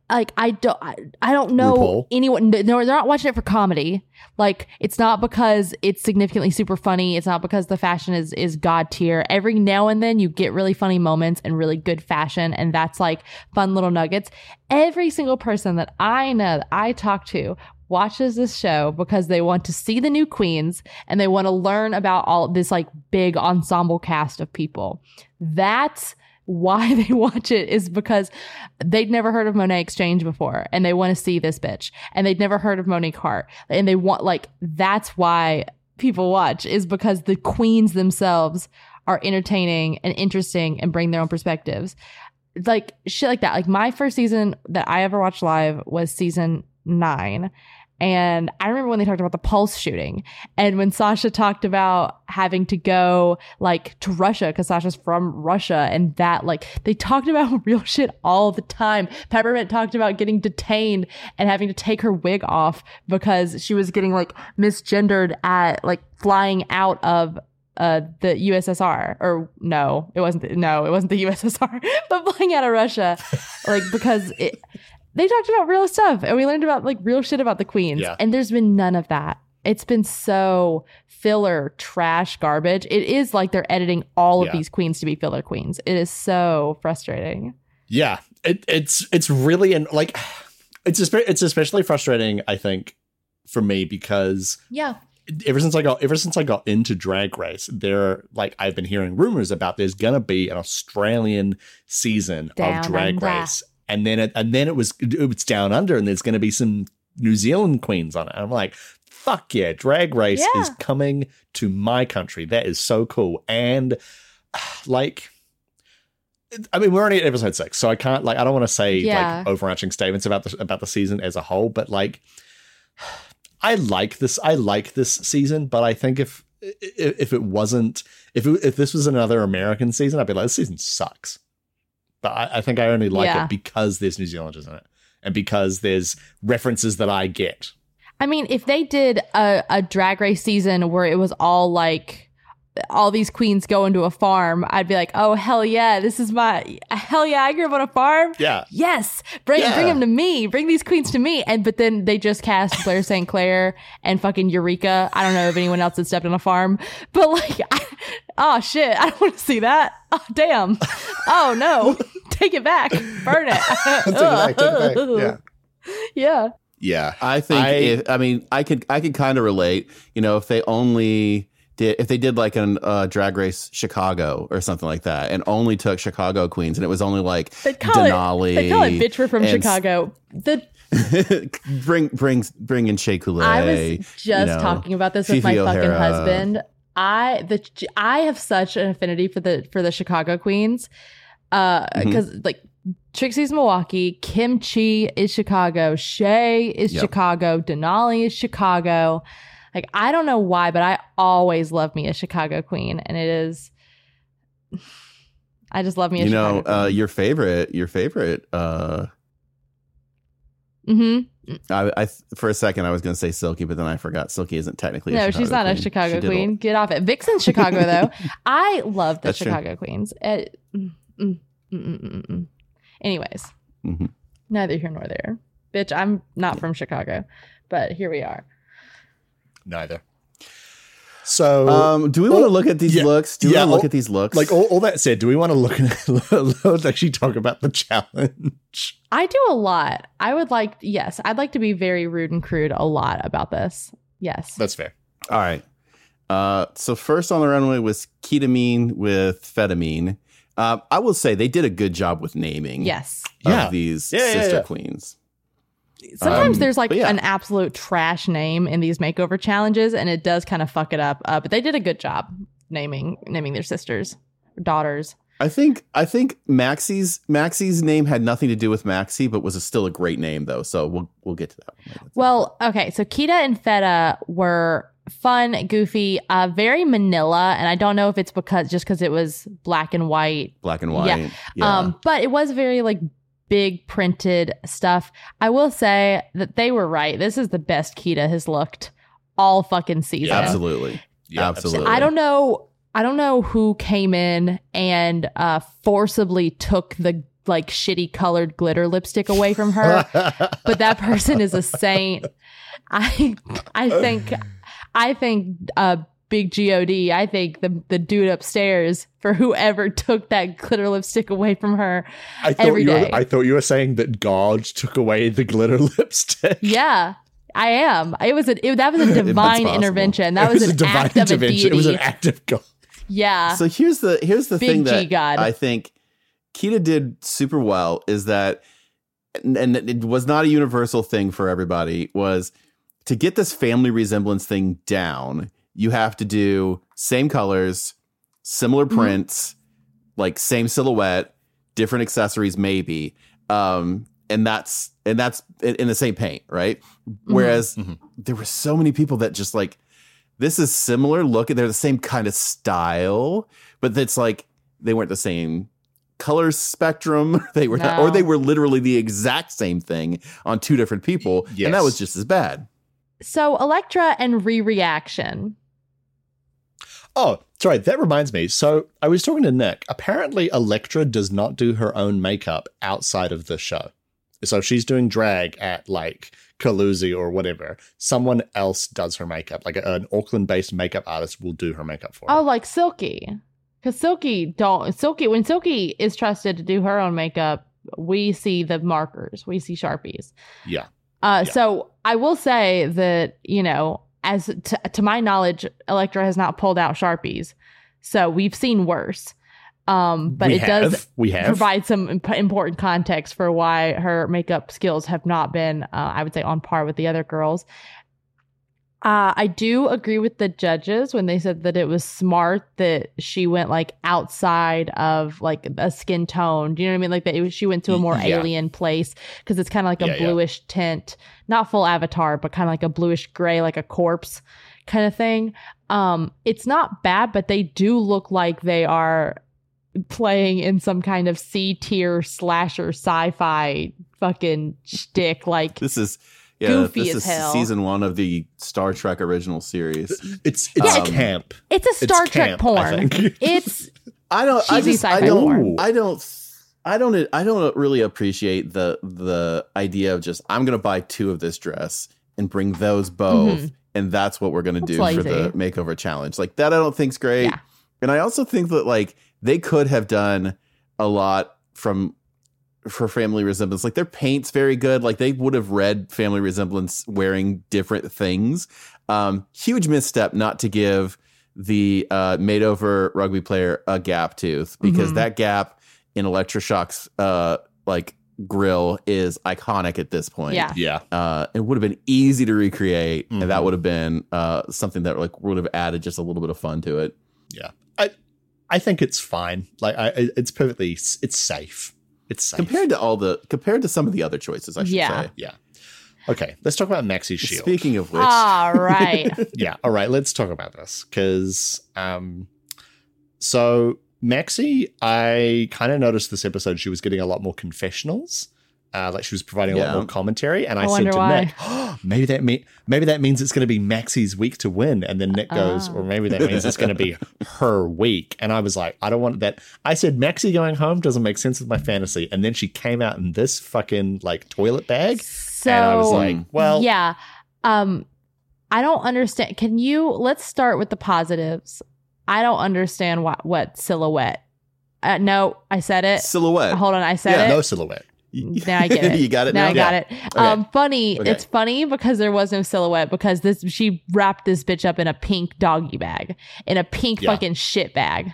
Like I don't, I, I don't know RuPaul. anyone. No, they're not watching it for comedy. Like it's not because it's significantly super funny. It's not because the fashion is is god tier. Every now and then you get really funny moments and really good fashion, and that's like fun little nuggets. Every single person that I know that I talk to watches this show because they want to see the new queens and they want to learn about all this like big ensemble cast of people. That's why they watch it is because they'd never heard of Monét X Change before and they want to see this bitch and they'd never heard of Monique Heart. And they want like that's why people watch is because the queens themselves are entertaining and interesting and bring their own perspectives. Like shit like that. Like my first season that I ever watched live was season 9 and I remember when they talked about the pulse shooting and when Sasha talked about having to go like to Russia because Sasha's from Russia and that like they talked about real shit all the time. Peppermint talked about getting detained and having to take her wig off because she was getting like misgendered at like flying out of uh the USSR or no it wasn't the, no it wasn't the USSR but flying out of Russia like because it they talked about real stuff and we learned about like real shit about the queens Yeah. and there's been none of that it's been so filler trash garbage it is like they're editing all of Yeah. these queens to be filler queens it is so frustrating Yeah, it, it's it's really and like it's it's especially frustrating. I think for me because yeah ever since I got ever since I got into Drag Race, there like I've been hearing rumors about there's gonna be an Australian season Down of Drag. Race, and then it and then it was it's down under, and there's gonna be some New Zealand queens on it. I'm like, fuck yeah, Drag Race Yeah. is coming to my country. That is so cool, and like. I mean, we're only at episode six, so I can't like I don't want to say Yeah. like overarching statements about the about the season as a whole, but like I like this. I like this season, but I think if if, if it wasn't if it, if this was another American season, I'd be like, this season sucks. But I, I think I only like Yeah. it because there's New Zealanders in it, and because there's references that I get. I mean, if they did a, a drag race season where it was all like all these queens go into a farm, I'd be like, oh hell yeah, this is my hell yeah, I grew up on a farm. Yeah, Yes, bring Yeah. bring them to me. Bring these queens to me. And but then they just cast Blair St. Clair and fucking Eureka. I don't know if anyone else had stepped on a farm, but like, I, oh shit, I don't want to see that. Oh damn. Oh no, take it back, burn it. Take it back, take it back. Yeah. yeah. yeah. I think I- if I mean I could I could kind of relate. You know, if they only did if they did like a uh, drag race Chicago or something like that, and only took Chicago queens, and it was only like Denali. it. They call it bitch. We're from and- Chicago. The bring bring bring in Shea Coulee. I was just you know, talking about this with my Fifi fucking husband. I the I have such an affinity for the for the Chicago queens, uh, Mhm. because like Trixie's Milwaukee, Kim Chi is Chicago, Shea is Yep. Chicago, Denali is Chicago. Like I don't know why, but I always love me a Chicago queen, and it is I just love me a you know, Chicago uh, your favorite, your favorite. Uh, hmm I, I for a second I was going to say Silky, but then I forgot Silky isn't technically. a No, she's not a. Chicago She queen. Get off it. Vixen's Chicago though. I love the That's true. Chicago queens. It- mm, mm, mm, mm, mm, mm. Anyways, Mhm. neither here nor there. Bitch, I'm not from Chicago, but here we are. Neither. So, Um, do we want to look at these yeah, looks? Do we yeah, want to look oh, at these looks? like all, all that said, do we want to look at let's actually talk about the challenge? I do a lot. I would like, yes, I'd like to be very rude and crude a lot about this. Yes. That's fair. All right. Uh, so first on the runway was ketamine with phetamine. Uh, I will say they did a good job with naming yes. of Yeah. these Yeah, yeah, sister yeah. queens. Sometimes Um, there's like yeah. an absolute trash name in these makeover challenges, and it does kind of fuck it up. Uh, but they did a good job naming naming their sisters, daughters. I think I think Maxi's Maxi's name had nothing to do with Maxi, but was a, still a great name though. So we'll we'll get to that. Well, okay, so Kita and Feta were fun, goofy, uh, very Manila, and I don't know if it's because just because it was black and white black and white. Yeah. Yeah. Um, but it was very like big printed stuff. I will say that they were right. This is the best Kita has looked all fucking season. absolutely. Yeah, Absolutely. I don't know. I don't know who came in and uh, forcibly took the like shitty colored glitter lipstick away from her, but that person is a saint. I I think I think uh big god I think the the dude upstairs for whoever took that glitter lipstick away from her. I thought every you were. I thought you were saying that God took away the glitter lipstick. Yeah. I am. It was a it, that was a divine intervention. That It was, a an divine act of a deity. It was an act of God. yeah. So here's the here's the Big thing that God. I think Kita did super well is that and, and it was not a universal thing for everybody was to get this family resemblance thing down you have to do same colors similar Mhm. prints like same silhouette different accessories maybe. Um and that's and that's in, in the same paint right? Whereas Mhm. there were so many people that just like this is similar look they're the same kind of style but it's like they weren't the same color spectrum. They were not, or they were literally the exact same thing on two different people and that was just as bad. So Elektra and re-reaction. Oh, sorry. That reminds me. So I was talking to Nick. Apparently, Elektra does not do her own makeup outside of the show. So if she's doing drag at like Caluzzi or whatever, someone else does her makeup. Like an Auckland-based makeup artist will do her makeup for her. Oh, like Silky. Because Silky don't Silky when Silky is trusted to do her own makeup, we see the markers. We see Sharpies. Yeah. Uh, Yeah. So I will say that you know, as to, to my knowledge, Elektra has not pulled out Sharpies, so we've seen worse. Um, but we it have, does We have. provide some imp- important context for why her makeup skills have not been, uh, I would say, on par with the other girls. Uh, I do agree with the judges when they said that it was smart that she went like outside of like a skin tone. Do you know what I mean? Like that was, she went to a more Yeah. alien place because it's kind of like a Yeah, yeah. bluish tint, not full avatar, but kind of like a bluish gray, like a corpse kind of thing. Um, it's not bad, but they do look like they are playing in some kind of C tier slasher sci-fi fucking shtick. Like this is yeah Goofy this as is hell. season one of the star trek original series It's it's Yeah, it's- camp. it's a It's Star Trek camp, porn. think. It's I don't. I just. I sci-fi don't. porn. I don't. I don't. I don't really appreciate the the idea of just I'm going to buy two of this dress and bring those both, Mhm. and that's what we're going to That's do for the makeover challenge. Like that, I don't think's great. Yeah. And I also think that like they could have done a lot from for family resemblance. Like their paint's very good. Like they would have read family resemblance wearing different things. Um, huge misstep not to give the uh, made over rugby player a gap tooth because Mhm. that gap in Elektra Shock's uh, like grill is iconic at this point. yeah. Yeah. Uh, it would have been easy to recreate, and that Mhm. would have been uh, something that like would have added just a little bit of fun to it. Yeah, I I think it's fine. Like I, I- it's perfectly. It's safe. It's safe. compared to all the compared to some of the other choices. I should Yeah. say. Yeah. Okay. Let's talk about Maxi Shield. Speaking of which, All right. yeah. All right. Let's talk about this because, um, so Maxi, I kind of noticed this episode she was getting a lot more confessionals. Uh, like she was providing a Yeah. lot more commentary, and I, I said to why. Nick, oh, "Maybe that mean maybe that means it's going to be Maxi's week to win." And then Nick goes, Oh. "Or maybe that means it's going to be her week." And I was like, "I don't want that." I said, "Maxi going home doesn't make sense with my fantasy." And then she came out in this fucking like toilet bag, So and I was like, "Well, yeah. Um, I don't understand. Can you let's start with the positives. I don't understand what what silhouette. Uh, no, I said it. Silhouette. Hold on, I said Yeah, it. no silhouette." Now I get it. you got it now now. I got it. Um, funny. Okay. It's funny because there was no silhouette because this she wrapped this bitch up in a pink doggy bag, in a pink Yeah. fucking shit bag.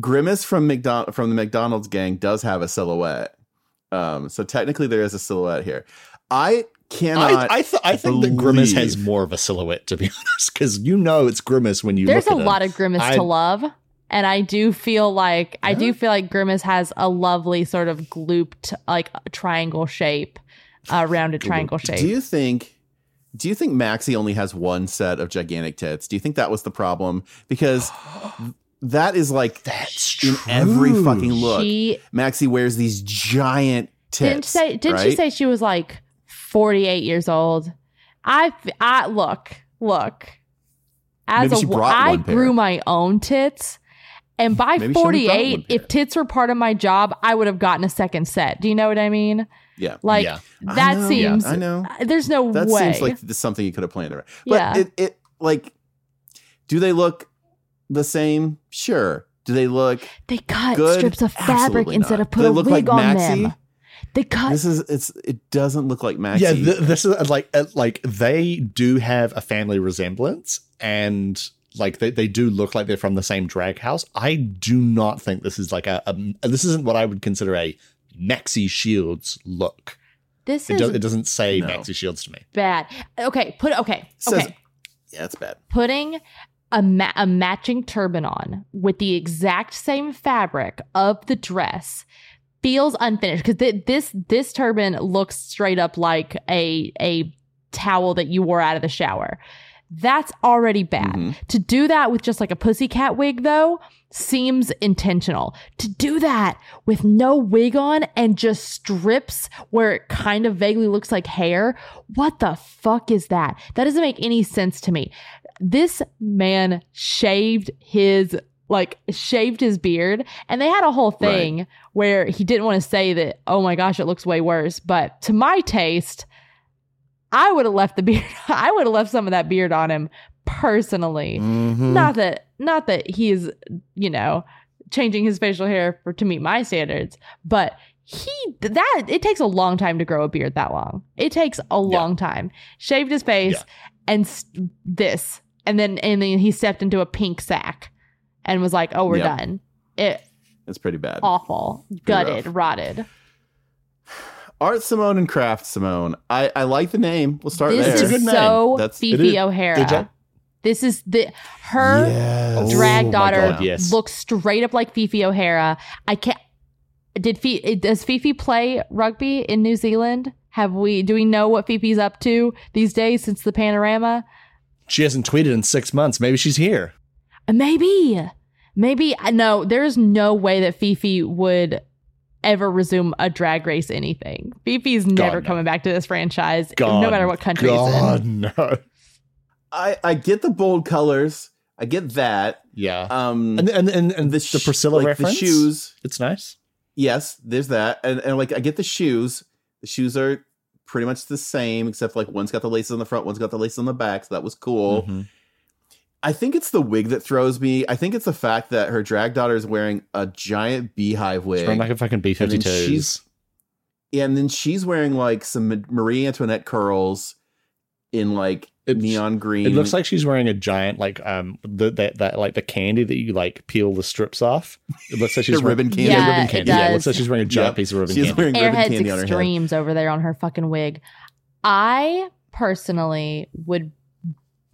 Grimace from McDon- from the McDonald's gang does have a silhouette. Um, so technically there is a silhouette here. I cannot. I I, th- I think that Grimace has more of a silhouette, to be honest, because you know it's Grimace when you There's a at lot him. of grimace I- to love. And I do feel like I do feel like Grimace has a lovely sort of glooped like triangle shape, uh, rounded triangle shape. do you think? Do you think Maxi only has one set of gigantic tits? Do you think that was the problem? Because that is like That's in every fucking look. she Maxi wears these giant tits. didn't say didn't she say she was like 48 years old? I I look look as Maybe she a I grew my own tits. And by Maybe she only brought one 48, if tits were part of my job, I would have gotten a second set. Do you know what I mean? Yeah. Like Yeah. I that know, seems I know. there's no That way. seems like this- something you could have planned around. But Yeah. it, it like do they look the same? Sure. Do they look they cut good? strips of fabric Absolutely instead not. of put Do a look wig like on Maxi? them. They cut This is it's it doesn't look like Maxi. Yeah, th- this is uh, like uh, like they do have a family resemblance, and like they, they do look like they're from the same drag house. I do not think this is like a, a this isn't what I would consider a Maxi Shields look. this It, is do, it doesn't say No. Maxi Shields to me. bad. Okay, put okay. Says- okay. yeah, it's bad. putting a, ma- a matching turban on with the exact same fabric of the dress feels unfinished because th- this this turban looks straight up like a a towel that you wore out of the shower. That's already bad. Mhm. To do that with just like a pussycat wig, though, seems intentional. To do that with no wig on and just strips where it kind of vaguely looks like hair, what the fuck is that? That doesn't make any sense to me. This man shaved his like shaved his beard and they had a whole thing where he didn't want to say that oh my gosh it looks way worse but to my taste I would have left the beard I would have left some of that beard on him personally. Mhm. not that not that he's you know changing his facial hair for to meet my standards but he that it takes a long time to grow a beard that long. It takes a long time. Shaved his face Yeah. and s- this and then and then he stepped into a pink sack and was like oh we're Yeah. done. It It's pretty bad. awful. Gutted. rotted Art Simone and Craft Simone. I, I like the name. We'll start this there. It's a is good name. so That's- Fifi is. O'Hara Good job. this is the her Yes. drag Oh daughter God, yes. looks straight up like Fifi O'Hara. I can't. Did Fi, does Fifi play rugby in New Zealand? Have we? Do we know what Fifi's up to these days since the panorama? She hasn't tweeted in six months. Maybe she's here. Uh, Maybe, maybe. No, there's no way that Fifi would ever resume a drag race anything. Fifi's never no. coming back to this franchise, God, no matter what country God, it's in. no. I, I get the bold colors. I get that. Yeah. Um And and and, and the, sh- the Priscilla like reference. The shoes. It's nice. Yes, there's that. And and like I get the shoes. The shoes are pretty much the same, except like one's got the laces on the front, one's got the laces on the back. So that was cool. Mhm. I think it's the wig that throws me. I think it's the fact that her drag daughter is wearing a giant beehive wig. It's run like a fucking B And then 52s. she's- and then she's wearing like some Marie Antoinette curls in like It's- neon green. It looks like she's wearing a giant like um the that, that like the candy that you like peel the strips off. It looks like she's wearing, ribbon candy. Yeah, Yeah, ribbon candy. Yeah, it does. looks like she's wearing a giant Yep. piece of ribbon she's candy. wearing ribbon Airheads candy on her head. Extremes over there on her fucking wig. I personally would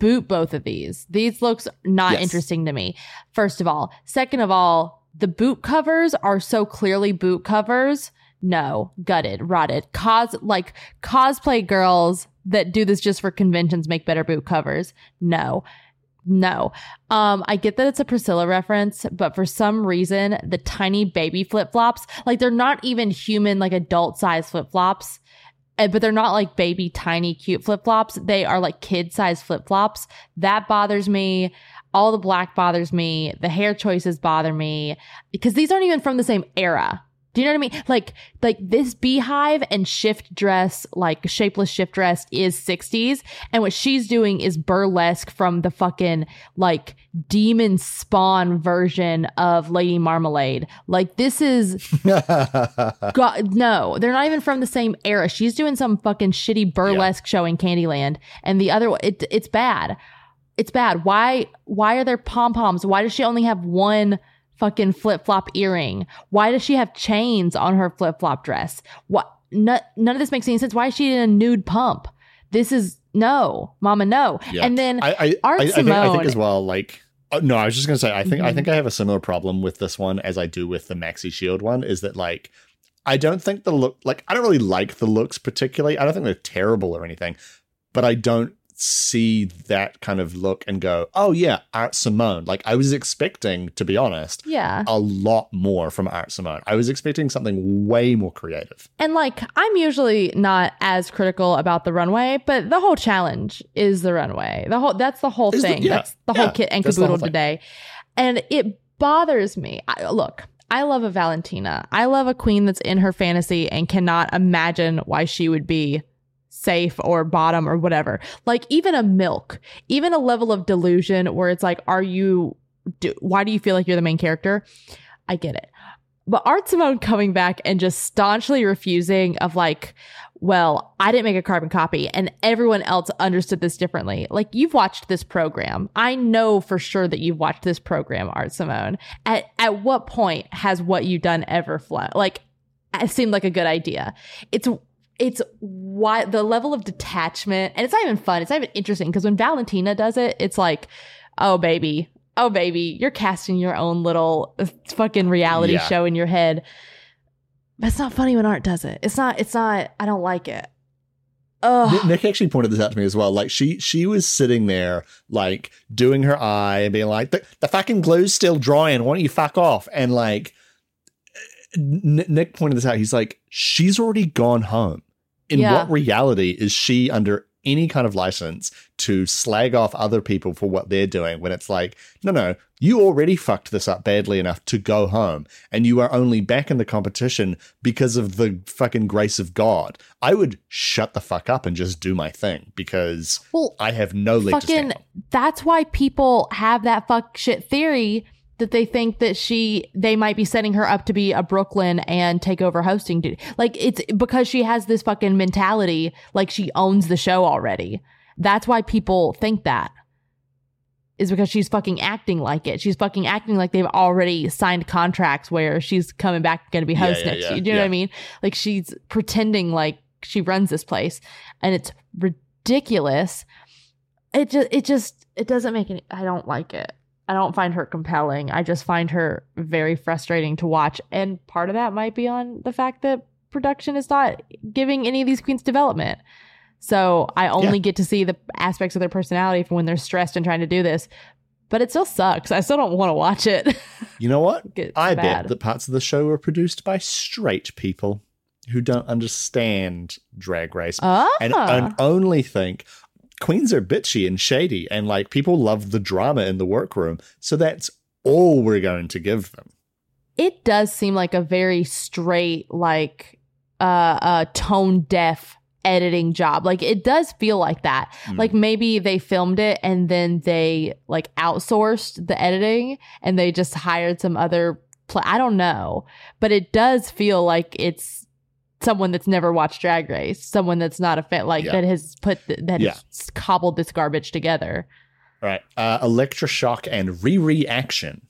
boot both of these. These looks not Yes. interesting to me. First of all, second of all, the boot covers are so clearly boot covers. No, gutted, rotted. Cos like cosplay girls that do this just for conventions make better boot covers. No. no. Um, I get that it's a Priscilla reference, but for some reason, the tiny baby flip flops, like they're not even human, like adult size flip flops, Eh, but they're not like baby tiny cute flip flops. They are like kid size flip flops. That bothers me. All the black bothers me. The hair choices bother me because these aren't even from the same era. Do you know what I mean? Like, like this beehive and shift dress, like shapeless shift dress is 60s. And what she's doing is burlesque from the fucking like demon spawn version of Lady Marmalade. Like this is, God, no, they're not even from the same era. She's doing some fucking shitty burlesque yeah. show in Candyland. And the other, it, it's bad. It's bad. Why, why are there pom poms? Why does she only have one? Fucking flip flop earring? Why does she have chains on her flip flop dress? What? none of this makes any sense. Why is she in a nude pump? This is no, Mama, no. Yeah. And then I, I, Art I, Simone, I, think, I think as well. Like, uh, no, I was just gonna say. I think mm-hmm. I think I have a similar problem with this one as I do with the Maxi Shield one. Is that like I don't think the look like I don't really like the looks particularly. I don't think they're terrible or anything, but I don't see that kind of look and go, oh yeah, Art Simone. Like I was expecting, to be honest, yeah, a lot more from Art Simone. I was expecting something way more creative. And like I'm usually not as critical about the runway, but the whole challenge is the runway. The whole that's the whole is thing. The, yeah, that's the yeah, whole kit and caboodle today. And it bothers me. I, look, I love a Valentina. I love a queen that's in her fantasy and cannot imagine why she would be safe or bottom or whatever. Like even a milk, even a level of delusion where it's like, are you, do, why do you feel like you're the main character? I get it. But Art Simone coming back and just staunchly refusing of like, well, I didn't make a carbon copy and everyone else understood this differently. Like you've watched this program. I know for sure that you've watched this program, Art Simone. At at what point has what you've done ever flown? Like it seemed like a good idea. It's it's why the level of detachment and it's not even fun it's not even interesting because when valentina does it it's like oh baby oh baby you're casting your own little uh, fucking reality yeah. show in your head but it's not funny when art does it it's not it's not i don't like it Ugh. Nick actually pointed this out to me as well. Like she she was sitting there, like doing her eye and being like, "the, the fucking glue's still drying. Why don't you fuck off?" And like, Nick pointed this out. He's like, "She's already gone home in yeah. what reality is she under any kind of license to slag off other people for what they're doing when it's like, no, no, you already fucked this up badly enough to go home and you are only back in the competition because of the fucking grace of God. I would shut the fuck up and just do my thing because well, I have no leg fucking, That's why people have that fuck shit theory that they think that she they might be setting her up to be a Brooke Lynn and take over hosting duty. Like it's because she has this fucking mentality like she owns the show already. That's why people think that. Is because she's fucking acting like it. She's fucking acting like they've already signed contracts where she's coming back going to be host yeah, yeah, next. Yeah, you know what I mean? Like she's pretending like she runs this place and it's ridiculous. It just it just it doesn't make any I don't like it. I don't find her compelling. I just find her very frustrating to watch. And part of that might be on the fact that production is not giving any of these queens development. So I only yeah. get to see the aspects of their personality from when they're stressed and trying to do this. But it still sucks. I still don't want to watch it. You know what? I bad. bet that parts of the show were produced by straight people who don't understand Drag Race ah. and, and only think, queens are bitchy and shady, and like people love the drama in the workroom. So that's all we're going to give them. It does seem like a very straight, like uh, uh tone deaf editing job. Like it does feel like that. Mm. Like maybe they filmed it and then they like outsourced the editing and they just hired some other play. I don't know, but it does feel like it's someone that's never watched Drag Race, someone that's not a fan, like yeah. that has put th- that yeah. has cobbled this garbage together. All right, uh, Elektra Shock and Riri Action.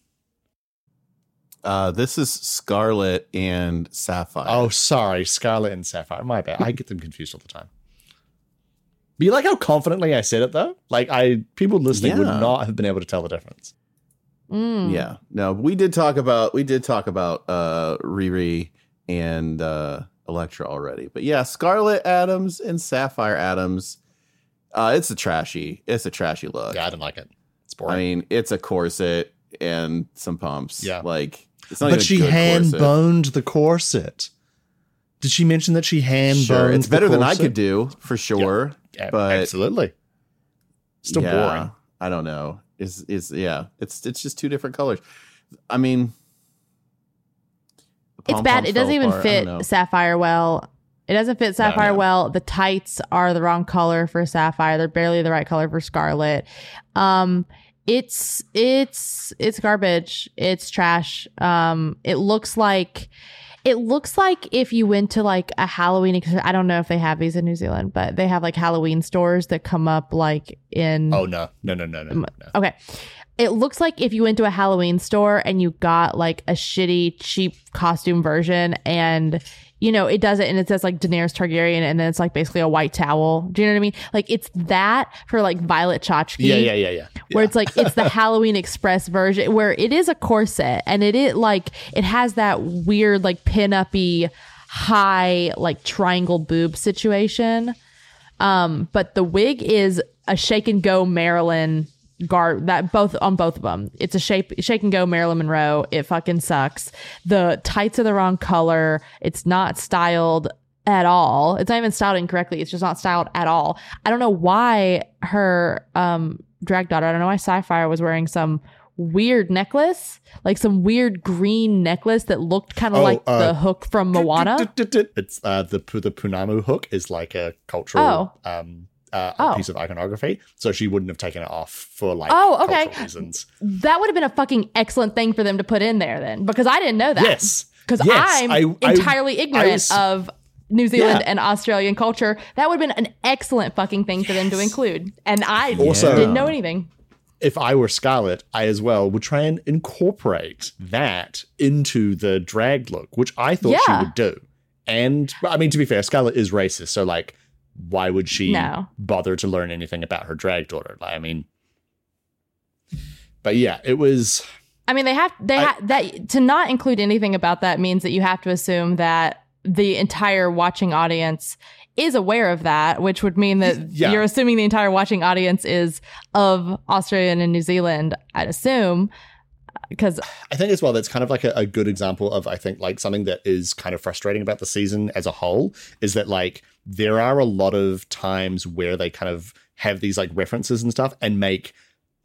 Uh, this is Scarlet and Sapphire. Oh, sorry, Scarlet and Sapphire. My bad. I get them confused all the time. But you like how confidently I said it though? Like I people listening yeah. would not have been able to tell the difference. Mm. Yeah. No, we did talk about we did talk about uh Riri and uh Elektra already. But yeah, Scarlet Adams and Sapphire Adams. Uh, it's a trashy, it's a trashy look. Yeah, I didn't like it. It's boring. I mean, it's a corset and some pumps. Yeah. like it's not but even she hand corset. boned the corset. Did she mention that she hand boned? Sure, it's better than I could do for sure. Yeah, but- absolutely. Still Yeah, boring. I don't know. Is is yeah? It's it's just two different colors. I mean, the It's bad. It doesn't even apart. I don't know. fit Sapphire well. It doesn't fit Sapphire no. well. The tights are the wrong color for Sapphire. They're barely the right color for Scarlet. Um, it's it's it's garbage. It's trash. Um, it looks like it looks like if you went to like a Halloween. I don't know if they have these in New Zealand, but they have like Halloween stores that come up like in Oh no, no, no, no, no. no. Okay. It looks like if you went to a Halloween store and you got like a shitty, cheap costume version and you know, it does it and it says like Daenerys Targaryen and then it's like basically a white towel. Do you know what I mean? Like it's that for like Violet Chachki. Yeah, yeah, yeah, yeah. Where yeah. it's like it's the Halloween Express version where it is a corset and it is like it has that weird like pin-uppy high like triangle boob situation. Um, but the wig is a shake and go Marilyn guard that both on both of them. It's a shape shake and go Marilyn Monroe. It fucking sucks. The tights are the wrong color. It's not styled at all. It's not even styled incorrectly. It's just not styled at all. I don't know why her um drag daughter, I don't know why Sapphire was wearing some weird necklace, like some weird green necklace that looked kind of Oh, like uh, the hook from Moana. It's uh, the the pounamu hook is like a cultural um uh, a Oh. piece of iconography, so she wouldn't have taken it off for like Oh, okay. reasons. That would have been a fucking excellent thing for them to put in there then, because I didn't know that. Yes, because Yes, I'm I- I- entirely ignorant was- of New Zealand Yeah. and Australian culture. That would have been an excellent fucking thing for them to include, and I Also- didn't know anything. if I were Scarlet, I as well would try and incorporate that into the drag look, which I thought Yeah. she would do. And I mean, to be fair, Scarlet is racist, so like, why would she No. bother to learn anything about her drag daughter? Like, I mean, but yeah, it was. I mean, they have they I- ha- that to not include anything about that means that you have to assume that the entire watching audience is aware of that, which would mean that Yeah. you're assuming the entire watching audience is of Australia and New Zealand. I'd assume because I think as well that's kind of like a, a good example of I think like something that is kind of frustrating about the season as a whole is that like there are a lot of times where they kind of have these like references and stuff and make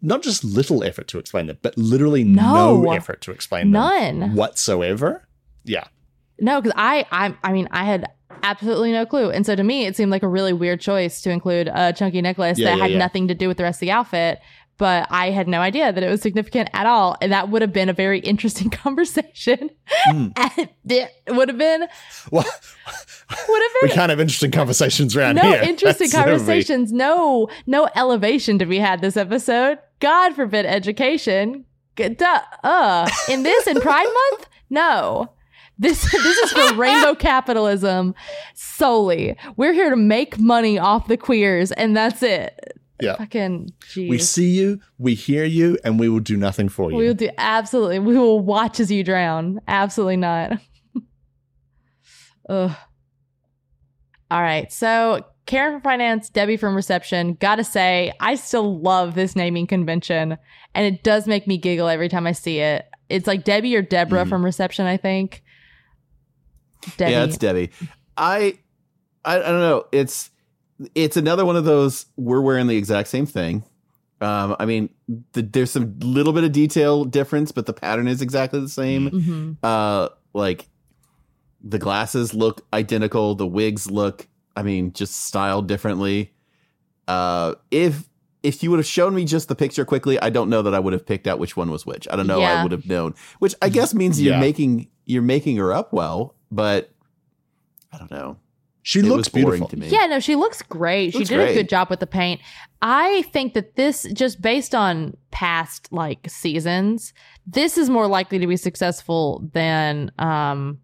not just little effort to explain them, but literally no, No. effort to explain them None. whatsoever. Yeah. No, because I, I, I mean, I had absolutely no clue, and so to me, it seemed like a really weird choice to include a chunky necklace Yeah, that yeah, had yeah. nothing to do with the rest of the outfit. But I had no idea that it was significant at all, and that would have been a very interesting conversation. Mm. and it would have been, Well, would have we been. can't have interesting conversations around no here. interesting That's conversations, no no elevation to be had this episode. God forbid education. Duh, uh, in this in Pride Month, no. This this is for rainbow capitalism solely. We're here to make money off the queers, and that's it. Yeah. Fucking jeez. We see you, we hear you, and we will do nothing for you. We will do absolutely. We will watch as you drown. Absolutely not. Ugh. All right. So Karen from finance, Debbie from reception. Gotta say, I still love this naming convention, and it does make me giggle every time I see it. It's like Debbie or Deborah Mhm. from reception. I think. Debbie. Yeah, it's Debbie. I, I I don't know. It's it's another one of those. We're wearing the exact same thing. Um, I mean, the, there's some little bit of detail difference, but the pattern is exactly the same. Mhm. Uh, like the glasses look identical. The wigs look, I mean, just styled differently. Uh, if if you would have shown me just the picture quickly, I don't know that I would have picked out which one was which. I don't know. I would have known. Which I guess means you're making you're making her up well, but I don't know. She It looks was boring beautiful. to me. Yeah, no, she looks great. Looks she did a good job with the paint. I think that this, just based on past like seasons, this is more likely to be successful than um,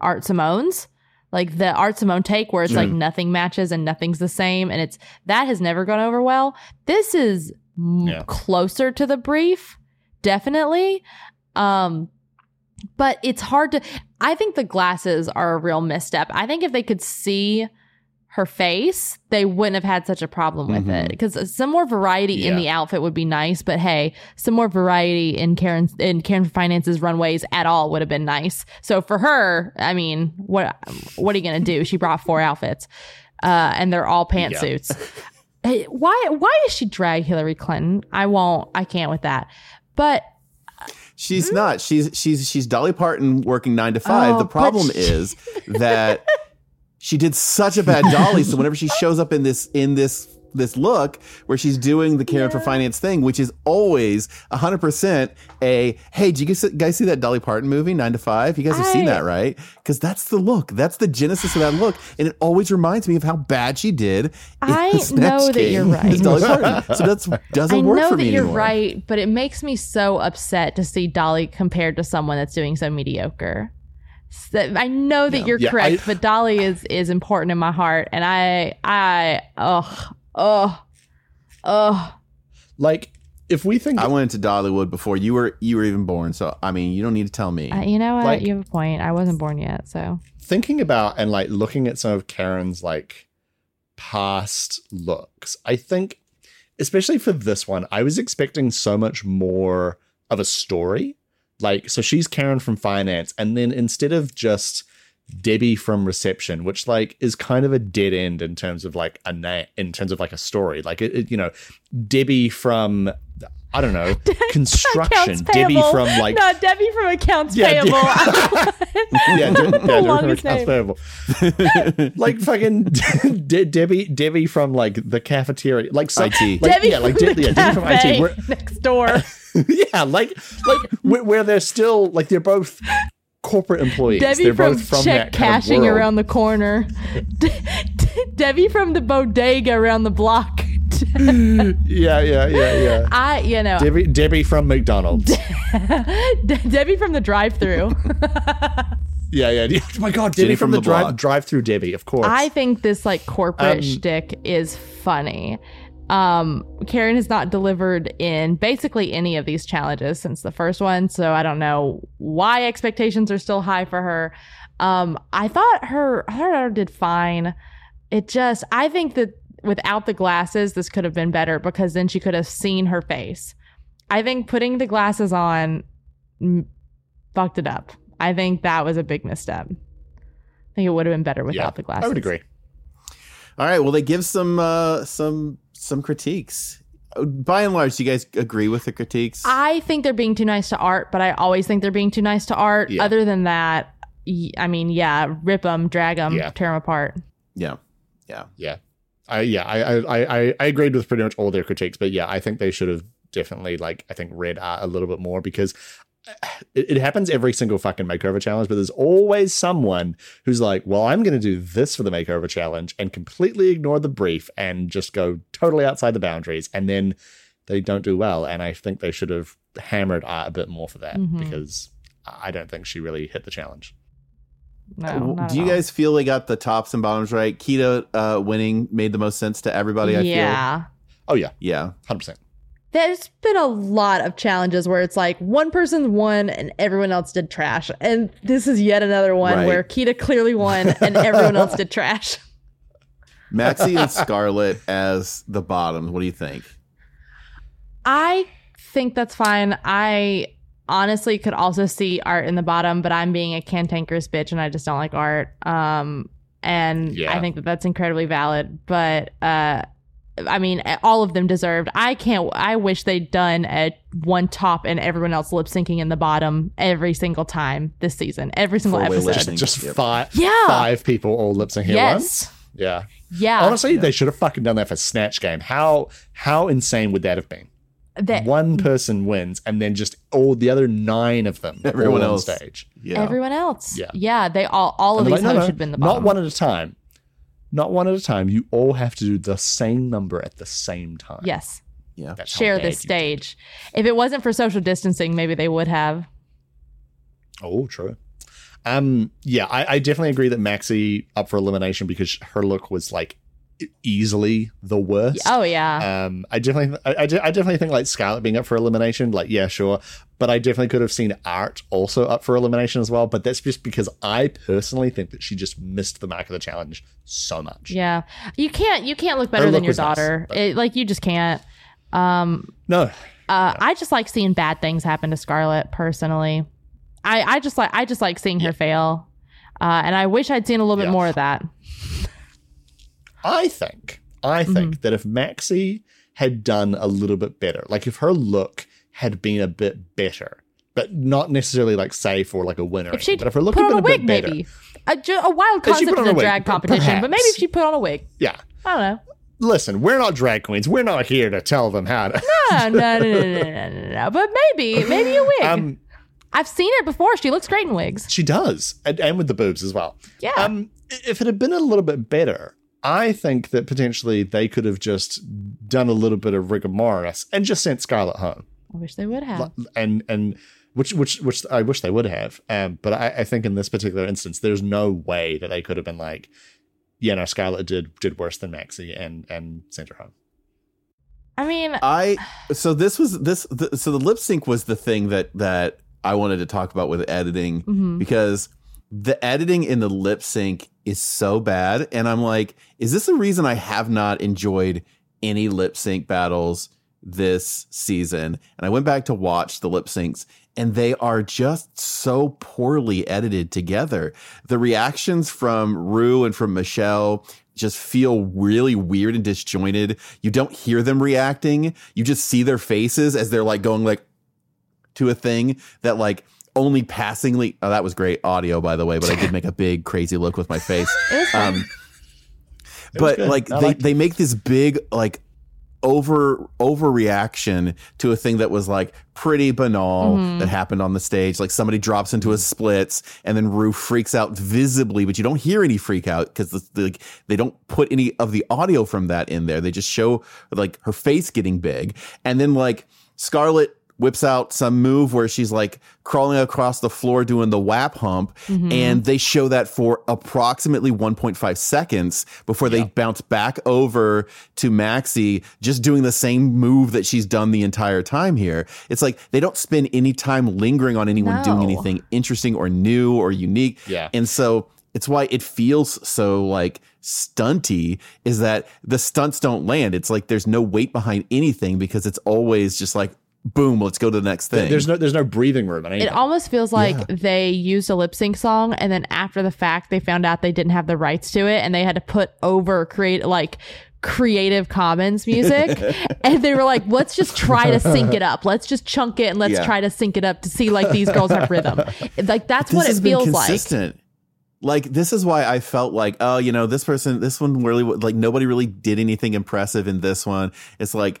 Art Simone's. Like the Art Simone take, where it's like Mm. nothing matches and nothing's the same, and it's that has never gone over well. This is m- Yeah. closer to the brief, definitely. Um, but it's hard to. I think the glasses are a real misstep. I think if they could see her face, they wouldn't have had such a problem with Mhm. it. Because some more variety in the outfit would be nice. But hey, some more variety in Karen's in Karen Finance's runways at all would have been nice. So for her, I mean, what what are you gonna do? She brought four outfits, uh, and they're all pantsuits. Hey, why why does she drag Hillary Clinton? I won't. I can't with that. But She's hmm? not. She's she's she's Dolly Parton working nine to five. Oh, the problem she- is that she did such a bad Dolly. So whenever she shows up in this in this this look where she's doing the Karen for Finance thing, which is always hundred percent a hey, did you guys, see that Dolly Parton movie Nine to Five? You guys have seen that, right? Because that's the look. That's the genesis of that look, and it always reminds me of how bad she did. I know that you're right. Dolly Parton. So that's doesn't I work know for that me you're anymore. right, but it makes me so upset to see Dolly compared to someone that's doing so mediocre. So- I know that Yeah. you're Yeah, correct, I- but Dolly is is important in my heart, and I I oh oh oh Like, if we think I went into Dollywood before you were you were even born. So I mean, you don't need to tell me. Uh, you know what? Like- you have a point. I wasn't born yet, so thinking about and like looking at some of Karen's like past looks, I think, especially for this one, I was expecting so much more of a story. Like, so she's Karen from finance, and then instead of just Debbie from reception, which like is kind of a dead end in terms of like a name, in terms of like a story. Like, it, it, you know, Debbie from I don't know construction, Debbie from like no Debbie from accounts Yeah, payable. yeah, De- yeah, Debbie from Longest accounts payable. like fucking De- Debbie, Debbie from like the cafeteria, like some, IT. like, Debbie yeah, like from De- the yeah, Debbie from cafe IT. Where, next door. yeah, like like where, where they're still like they're both corporate employees. Debbie they're from, both from check that kind of cashing world. around the corner. De- De- Debbie from the bodega around the block. Yeah, yeah, yeah, yeah. I, you know, Debbie, Debbie from McDonald's. De- Debbie from the drive-through. Yeah, yeah. yeah. Oh my god, Debbie Jenny from, from the, the drive block. drive through Debbie, of course. I think this like corporate Um, shtick is funny. Um, Karen has not delivered in basically any of these challenges since the first one, so I don't know why expectations are still high for her. Um, I thought her, I thought her did fine. It just, I think that without the glasses, this could have been better because then she could have seen her face. I think putting the glasses on mm, fucked it up. I think that was a big misstep. I think it would have been better without yeah, the glasses. I would agree. All right. Well, they give some uh, some some critiques. Uh, By and large, do you guys agree with the critiques? I think they're being too nice to art, but I always think they're being too nice to art. Yeah. Other than that, y- I mean, yeah, rip them, drag them, Yeah. tear them apart. yeah, yeah. Yeah. I yeah, I, I I I agreed with pretty much all their critiques, but yeah, I think they should have definitely like I think read art a little bit more because it, it happens every single fucking makeover challenge, but there's always someone who's like, well, I'm going to do this for the makeover challenge and completely ignore the brief and just go totally outside the boundaries, and then they don't do well. And I think they should have hammered art a bit more for that Mhm. because I don't think she really hit the challenge. No, do you all. guys feel they got the tops and bottoms right? Kita uh, winning made the most sense to everybody. I yeah. Oh yeah. Yeah. hundred percent. There's been a lot of challenges where it's like one person won and everyone else did trash. And this is yet another one Right. where Kita clearly won and everyone else did trash. Maxi and Scarlet as the bottoms. What do you think? I think that's fine. I honestly could also see art in the bottom, but I'm being a cantankerous bitch and I just don't like art. Um, and Yeah. I think that that's incredibly valid. But uh, I mean, all of them deserved. I can't. I wish they'd done a one top and everyone else lip syncing in the bottom every single time this season, every single Four-way episode. Just just Yep. five Yeah. five people all lip syncing at Yes. once. Yeah. Yeah. Honestly, they should have fucking done that for Snatch Game. How how insane would that have been? That- One person wins, and then just all the other nine of them, Everyone all else. on stage. Yeah. Everyone else. Yeah. Yeah. They all all of these they're like, no, no, should have been the bottom. not one at a time, not one at a time. You all have to do the same number at the same time. Yes. yeah. That's Share bad the stage. If it wasn't for social distancing, maybe they would have. Oh, true. Um, yeah, I, I definitely agree that Maxi up for elimination because her look was like easily the worst. Oh yeah. Um, I definitely, I, I, I definitely think like Scarlet being up for elimination, like yeah, sure, but I definitely could have seen Art also up for elimination as well. But that's just because I personally think that she just missed the mark of the challenge so much. yeah. You can't you can't look better Her than look your was nice, daughter. It, like you just can't. Um No, uh I just like seeing bad things happen to Scarlet personally. I I just like I just like seeing her fail. Uh and I wish I'd seen a little Yeah. bit more of that. I think, I think that if Maxi had done a little bit better, like if her look had been a bit better, but not necessarily like safe or like a winner, If she but if her look had on a been wig bit better, maybe. A, ju- a wild concept in a a wig, drag competition, but maybe if she put on a wig. yeah. I don't know. Listen, we're not drag queens. We're not here to tell them how to. No, no, no, no, no, no, no, no. But maybe, maybe a wig. Um, I've seen it before. She looks great in wigs. she does, and, and with the boobs as well. Yeah. Um, if it had been a little bit better, I think that potentially they could have just done a little bit of rigor mortis and just sent Scarlet home. I wish they would have. and and which which which I wish they would have. Um, but I, I think in this particular instance, there's no way that they could have been like, yeah, no, Scarlet did did worse than Maxi and and sent her home. I mean, I so this was this the, so the lip sync was the thing that that I wanted to talk about with editing mhm. because the editing in the lip sync is so bad. And I'm like is this the reason I have not enjoyed any lip sync battles this season? And I went back to watch the lip syncs and they are just so poorly edited together. The reactions from Ru and from Michelle just feel really weird and disjointed. You don't hear them reacting. You just see their faces as they're like going like to a thing that like only passingly oh that was great audio by the way but i did make a big crazy look with my face. Um but like I they, they make this big like over overreaction to a thing that was like pretty banal Mhm. that happened on the stage. Like somebody drops into a splits and then Ru freaks out visibly but you don't hear any freak out because the, the, they don't put any of the audio from that in there. They just show like her face getting big. And then like Scarlet whips out some move where she's like crawling across the floor doing the WAP hump Mhm. and they show that for approximately 1.5 seconds before they Yeah. bounce back over to Maxi just doing the same move that she's done the entire time here. It's like they don't spend any time lingering on anyone doing anything interesting or new or unique. Yeah. And so it's why it feels so like stunty is that the stunts don't land. It's like there's no weight behind anything because it's always just like boom, let's go to the next thing. There's no there's no breathing room It almost feels like Yeah. they used a lip sync song and then after the fact they found out they didn't have the rights to it and they had to put over create like creative commons music and they were like let's just try to sync it up let's just chunk it and let's Yeah. try to sync it up to see like these girls have rhythm like that's this what it been feels like consistent. Like this is why I felt like, oh, you know, this person, this one really like nobody really did anything impressive in this one. It's like,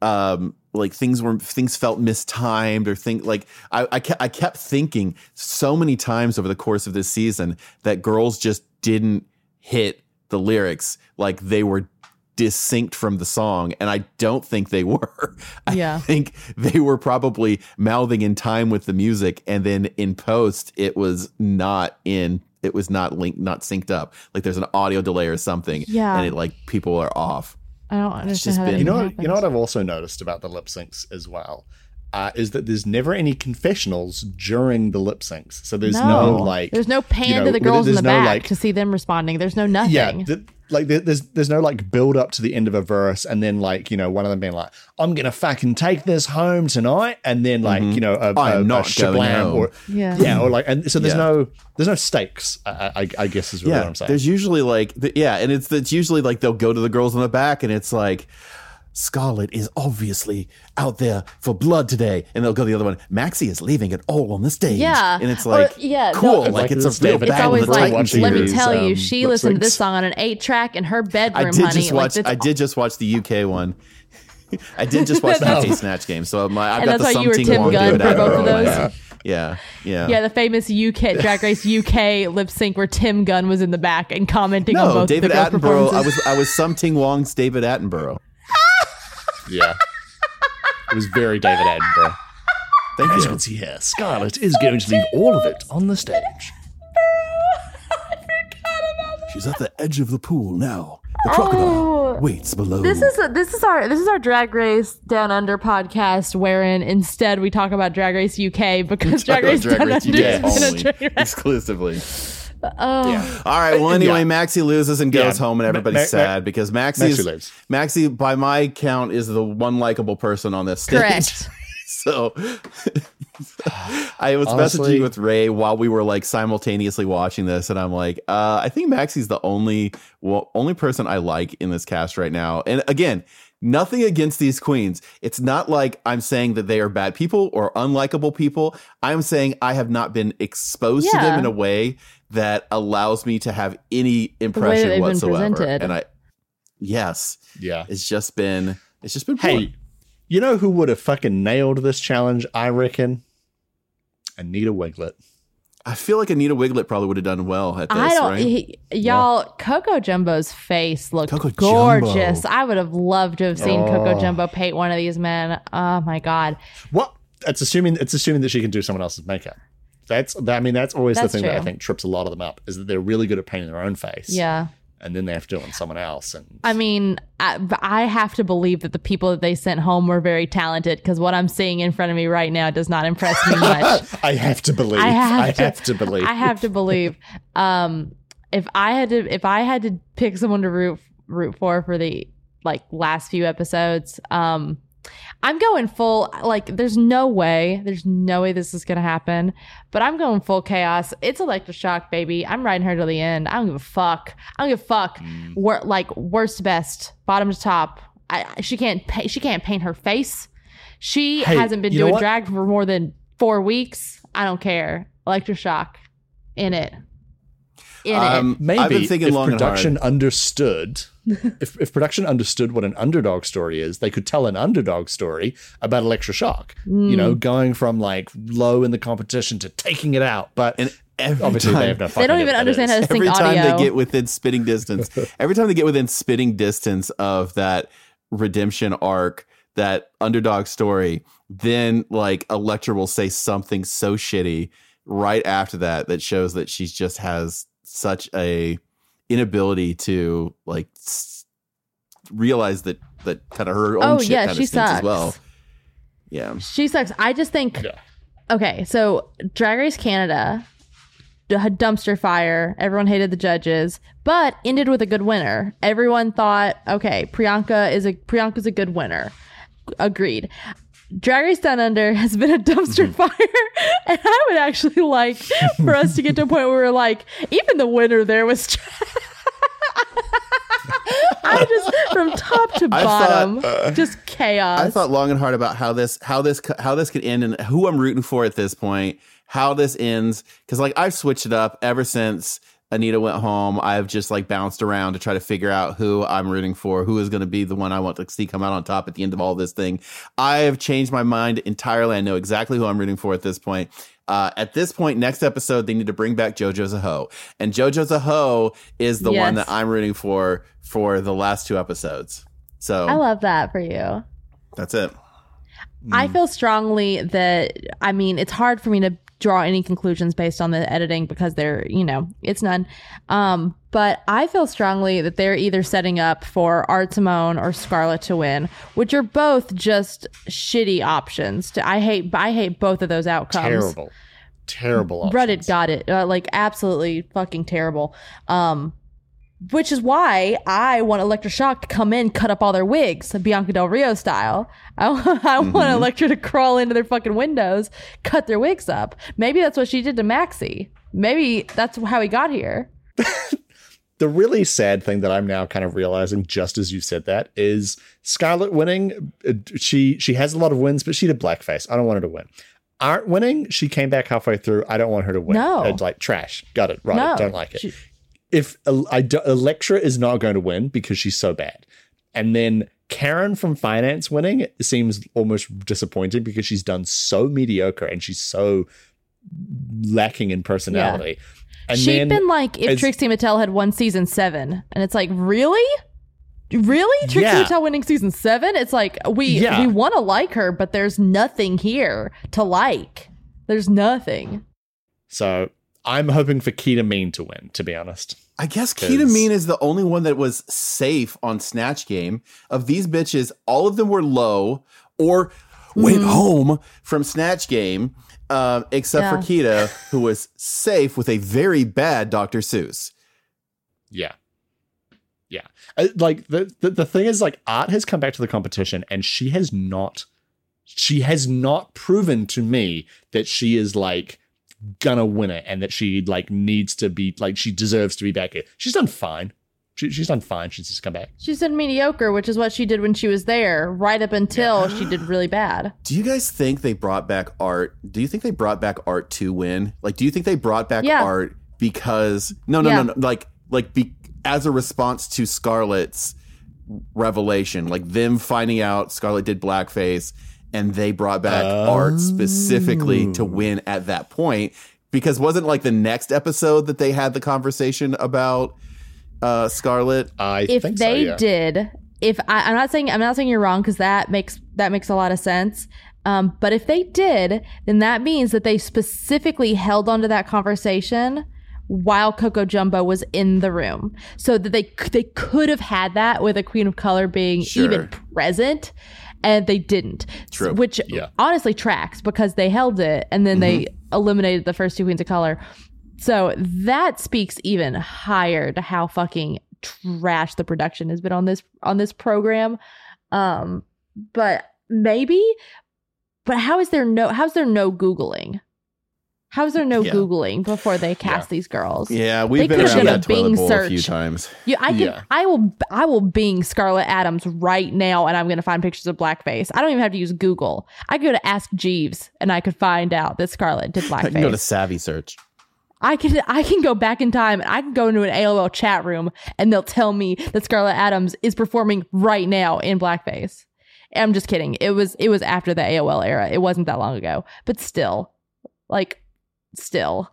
um, like things were things felt mistimed or think like I I kept, I kept thinking so many times over the course of this season that girls just didn't hit the lyrics like they were distinct from the song and I don't think they were. I Yeah. think they were probably mouthing in time with the music and then in post it was not in it was not linked not synced up. Like there's an audio delay or something Yeah. and it like people are off. I don't understand just how that been- you know even you know what I've also noticed about the lip syncs as well. Uh, is that there's never any confessionals during the lip syncs. So there's no, like there's no pan you know, to the girls in the no, back like- to see them responding there's no nothing Yeah, th- like there's there's no like build up to the end of a verse, and then like you know one of them being like, "I'm gonna fucking take this home tonight," and then like Mhm. you know a, I am a, not a going shablam home. or yeah yeah, or like and so there's Yeah. no there's no stakes. I, I, I guess is really what I'm saying. there's usually like the, yeah, and it's it's usually like they'll go to the girls in the back and it's like Scarlet is obviously out there for blood today, and they'll go the other one. Maxi is leaving it all on the stage. Yeah. and it's Or- like yeah, cool, it's- like it's, It's a real David it's always like, Titans let me these, tell you, um, she lip listened to this song on an eight track in her bedroom, I did honey. just watch. like, I did just watch the UK one. I did just watch the That's- UK Snatch game, so my I've And got that's the why you were Tim Gunn for both of those? Yeah, yeah, Yeah, the famous UK Drag Race UK lip sync where Tim Gunn was in the back and commenting on No, both David the Attenborough. I was I was something Wong's David Attenborough. Yeah, it was very David Attenborough. Thank As you. you can see here, Scarlet is going to leave all of it on the stage. She's at the edge of the pool now, The crocodile Oh. waits below. This is this is our this is our Drag Race Down Under podcast, wherein instead we talk about Drag Race UK because Drag Race Drag Down Race Under UK has a only, train wreck. exclusively. Oh, Yeah. All right. Well, anyway, Yeah. Maxi loses and goes Yeah. home, and everybody's Ma- Ma- sad because Maxi Maxi is lives. Maxi, by my count, is the one likable person on this stage. correct. so I was Honestly- messaging with Ray while we were like simultaneously watching this, and I'm like, uh, I think Maxi's the only well, only person I like in this cast right now. And again, nothing against these queens. It's not like I'm saying that they are bad people or unlikable people. I'm saying I have not been exposed to them in a way that allows me to have any impression whatsoever. And I, yes, Yeah. it's just been it's just been poor. Hey, you know who would have fucking nailed this challenge? I reckon. Anita Wigl'it. I feel like Anita Wigl'it probably would have done well at this, I don't, right? he- y'all. Coco Jumbo's face looked Coco gorgeous. Jumbo. I would have loved to have seen Oh. Coco Jumbo paint one of these men. Oh my god, What? It's assuming it's assuming that she can do someone else's makeup. That's I mean that's always That's the thing that I think trips a lot of them up is that they're really good at painting their own face. yeah. And then they have to do it on someone else. And I mean, I, I have to believe that the people that they sent home were very talented because what I'm seeing in front of me right now does not impress me much. I have to believe. I have I to- have to believe. I have to believe. Um, if I had to, if I had to pick someone to root root for for the like last few episodes, um, I'm going full. Like, there's no way, there's no way this is gonna happen. But I'm going full chaos. It's Elektra Shock, baby. I'm riding her to the end. I don't give a fuck. I don't give a fuck. Mm. Wor- like worst to best, bottom to top. I, I- she can't pay, she can't paint her face. She Hey, hasn't been doing drag for more than four weeks. I don't care. Elektra Shock in it. In Um, it. Maybe I've been thinking if long and production hard. understood, if, if production understood what an underdog story is, they could tell an underdog story about Elektra Shock. You Mm. know, going from like low in the competition to taking it out. But And every obviously time, they have no They don't even understand how to sync every time audio. they get within spitting distance, every time they get within spitting distance of that redemption arc, that underdog story, then like Elektra will say something so shitty right after that that shows that she just has such a inability to like s- realize that that kind of her own Oh, shit yeah, kind she of stinks as well. Yeah. she sucks. I just think. Yeah. Okay, so Drag Race Canada, d- dumpster fire. Everyone hated the judges, but ended with a good winner. Everyone thought, okay, Priyanka is a Priyanka's a good winner. Agreed. Drag Race Down Under has been a dumpster Mm-hmm. fire, and I would actually like for us to get to a point where we're like, even the winner there was. I just from top to I thought, bottom, just chaos. I thought long and hard about how this how this how this could end and who I'm rooting for at this point, how this ends because like I've switched it up ever since Anita went home. I've just like bounced around to try to figure out who I'm rooting for, who is going to be the one I want to see come out on top at the end of all this thing. I have changed my mind entirely. I know exactly who I'm rooting for at this point. Uh, at this point, next episode, they need to bring back JoJo Zaho. And JoJo Zaho is the one that I'm rooting for for the last two episodes. So I love that for you. that's it. I feel strongly that I mean it's hard for me to draw any conclusions based on the editing because they're you know it's none. Um, but I feel strongly that they're either setting up for Art Simone or Scarlet to win, which are both just shitty options. To, I hate I hate both of those outcomes. terrible, terrible. Reddit got it uh, like absolutely fucking terrible. Um, which is why I want Elektra Shock to come in, cut up all their wigs, Bianca Del Rio style. I, I want Elektra to crawl into their fucking windows, cut their wigs up. Maybe that's what she did to Maxi. Maybe that's how he got here. the really sad thing that I'm now kind of realizing, just as you said that, is Scarlet winning. uh, She she has a lot of wins, but she did blackface. I don't want her to win. Aren't winning. She came back halfway through. I don't want her to win. No. it's like trash. Got it. Right. No, don't like it. she- if I do, Elektra is not going to win because she's so bad, and then Karen from Finance winning seems almost disappointing because she's done so mediocre and she's so lacking in personality. And She'd then been like if as- Trixie Mattel had won season seven, and it's like really. Really? Trixie Yeah. Mattel winning season seven? It's like we Yeah. we want to like her, but there's nothing here to like. There's nothing. So I'm hoping for Ketamine to win, to be honest. I guess 'Cause- Kita Mean is the only one that was safe on Snatch Game. Of these bitches, all of them were low or went home from Snatch Game, um, except for Kita, who was safe with a very bad Dr. Seuss. Yeah. Yeah. Uh, like the, the the thing is like art has come back to the competition and she has not she has not proven to me that she is like gonna win it and that she like needs to be like she deserves to be back here. She's done fine. She, she's done fine since she's come back. She said mediocre, which is what she did when she was there, right up until she did really bad. Do you guys think they brought back art? Do you think they brought back art to win? Like, do you think they brought back Yeah. art because no, no, Yeah. no, no, like, like be, as a response to Scarlet's revelation, like them finding out Scarlet did blackface, and they brought back art specifically to win at that point because wasn't like the next episode that they had the conversation about uh Scarlet? I if think so, they yeah. did if I, i'm not saying i'm not saying you're wrong because that makes that makes a lot of sense um, but if they did then that means that they specifically held onto that conversation while coco jumbo was in the room so that they they could have had that with a queen of color being Sure. even present and they didn't True. which Yeah. honestly tracks because they held it and then they Mm-hmm. eliminated the first two queens of color so that speaks even higher to how fucking trash the production has been on this on this program. Um, but maybe, but how is there no how's there no googling? How is there no Yeah. googling before they cast these girls? Yeah, we've They been around done a Bing bowl a few times. You, I can, Yeah. I will, I will Bing Scarlet Adams right now, and I'm going to find pictures of blackface. I don't even have to use Google. I could go to Ask Jeeves, and I could find out that Scarlet did I can go to. Savvy Search. I can I can go back in time and I can go into an AOL chat room and they'll tell me that Scarlet Adams is performing right now in blackface. I'm just kidding. It was it was after the AOL era. It wasn't that long ago. But still, like still.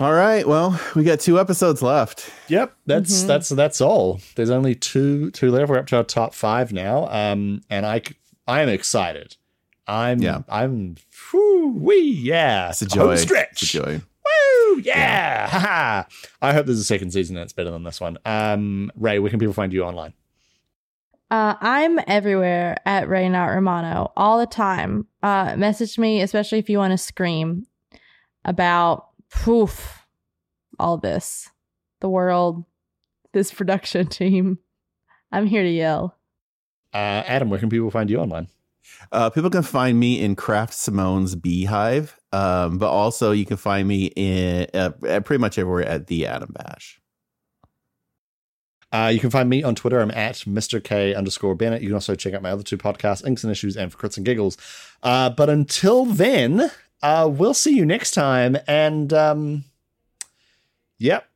All right, well, we got two episodes left. Yep, that's Mhm. that's that's all. There's only two two left. We're up to our top five now, um, and I I am excited. I'm Yeah. I'm whoo wee yeah. It's a Home joy. stretch. It's a joy. Woo yeah. Ha-ha. I hope there's a second season that's better than this one. Um, Ray, where can people find you online? Uh, I'm everywhere at Reynat Romano all the time. Uh, message me, especially if you want to scream about poof, all this, the world, this production team. I'm here to yell. Uh, Adam, where can people find you online? Uh, people can find me in Craft Simone's Beehive, um, but also you can find me in uh, pretty much everywhere at the Adam Bash. Uh, you can find me on Twitter. I'm at Mr. K underscore Bennett. You can also check out my other two podcasts, Inks and Issues and For Crits and Giggles. Uh, but until then, uh, we'll see you next time. And um, yep,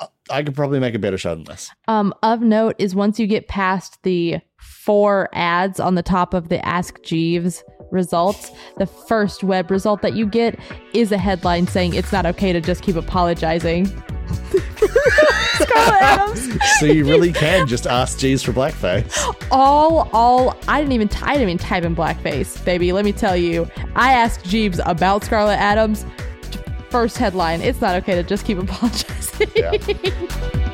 I- I could probably make a better show than this. Um, of note is once you get past the four ads on the top of the Ask Jeeves results, the first web result that you get is a headline saying it's not okay to just keep apologizing. Scarlet Adams. So you really can just ask Jeeves for blackface. All, all. I didn't even. I didn't even type in blackface, baby. Let me tell you. I asked Jeeves about Scarlet Adams. First headline: It's not okay to just keep apologizing. Yeah.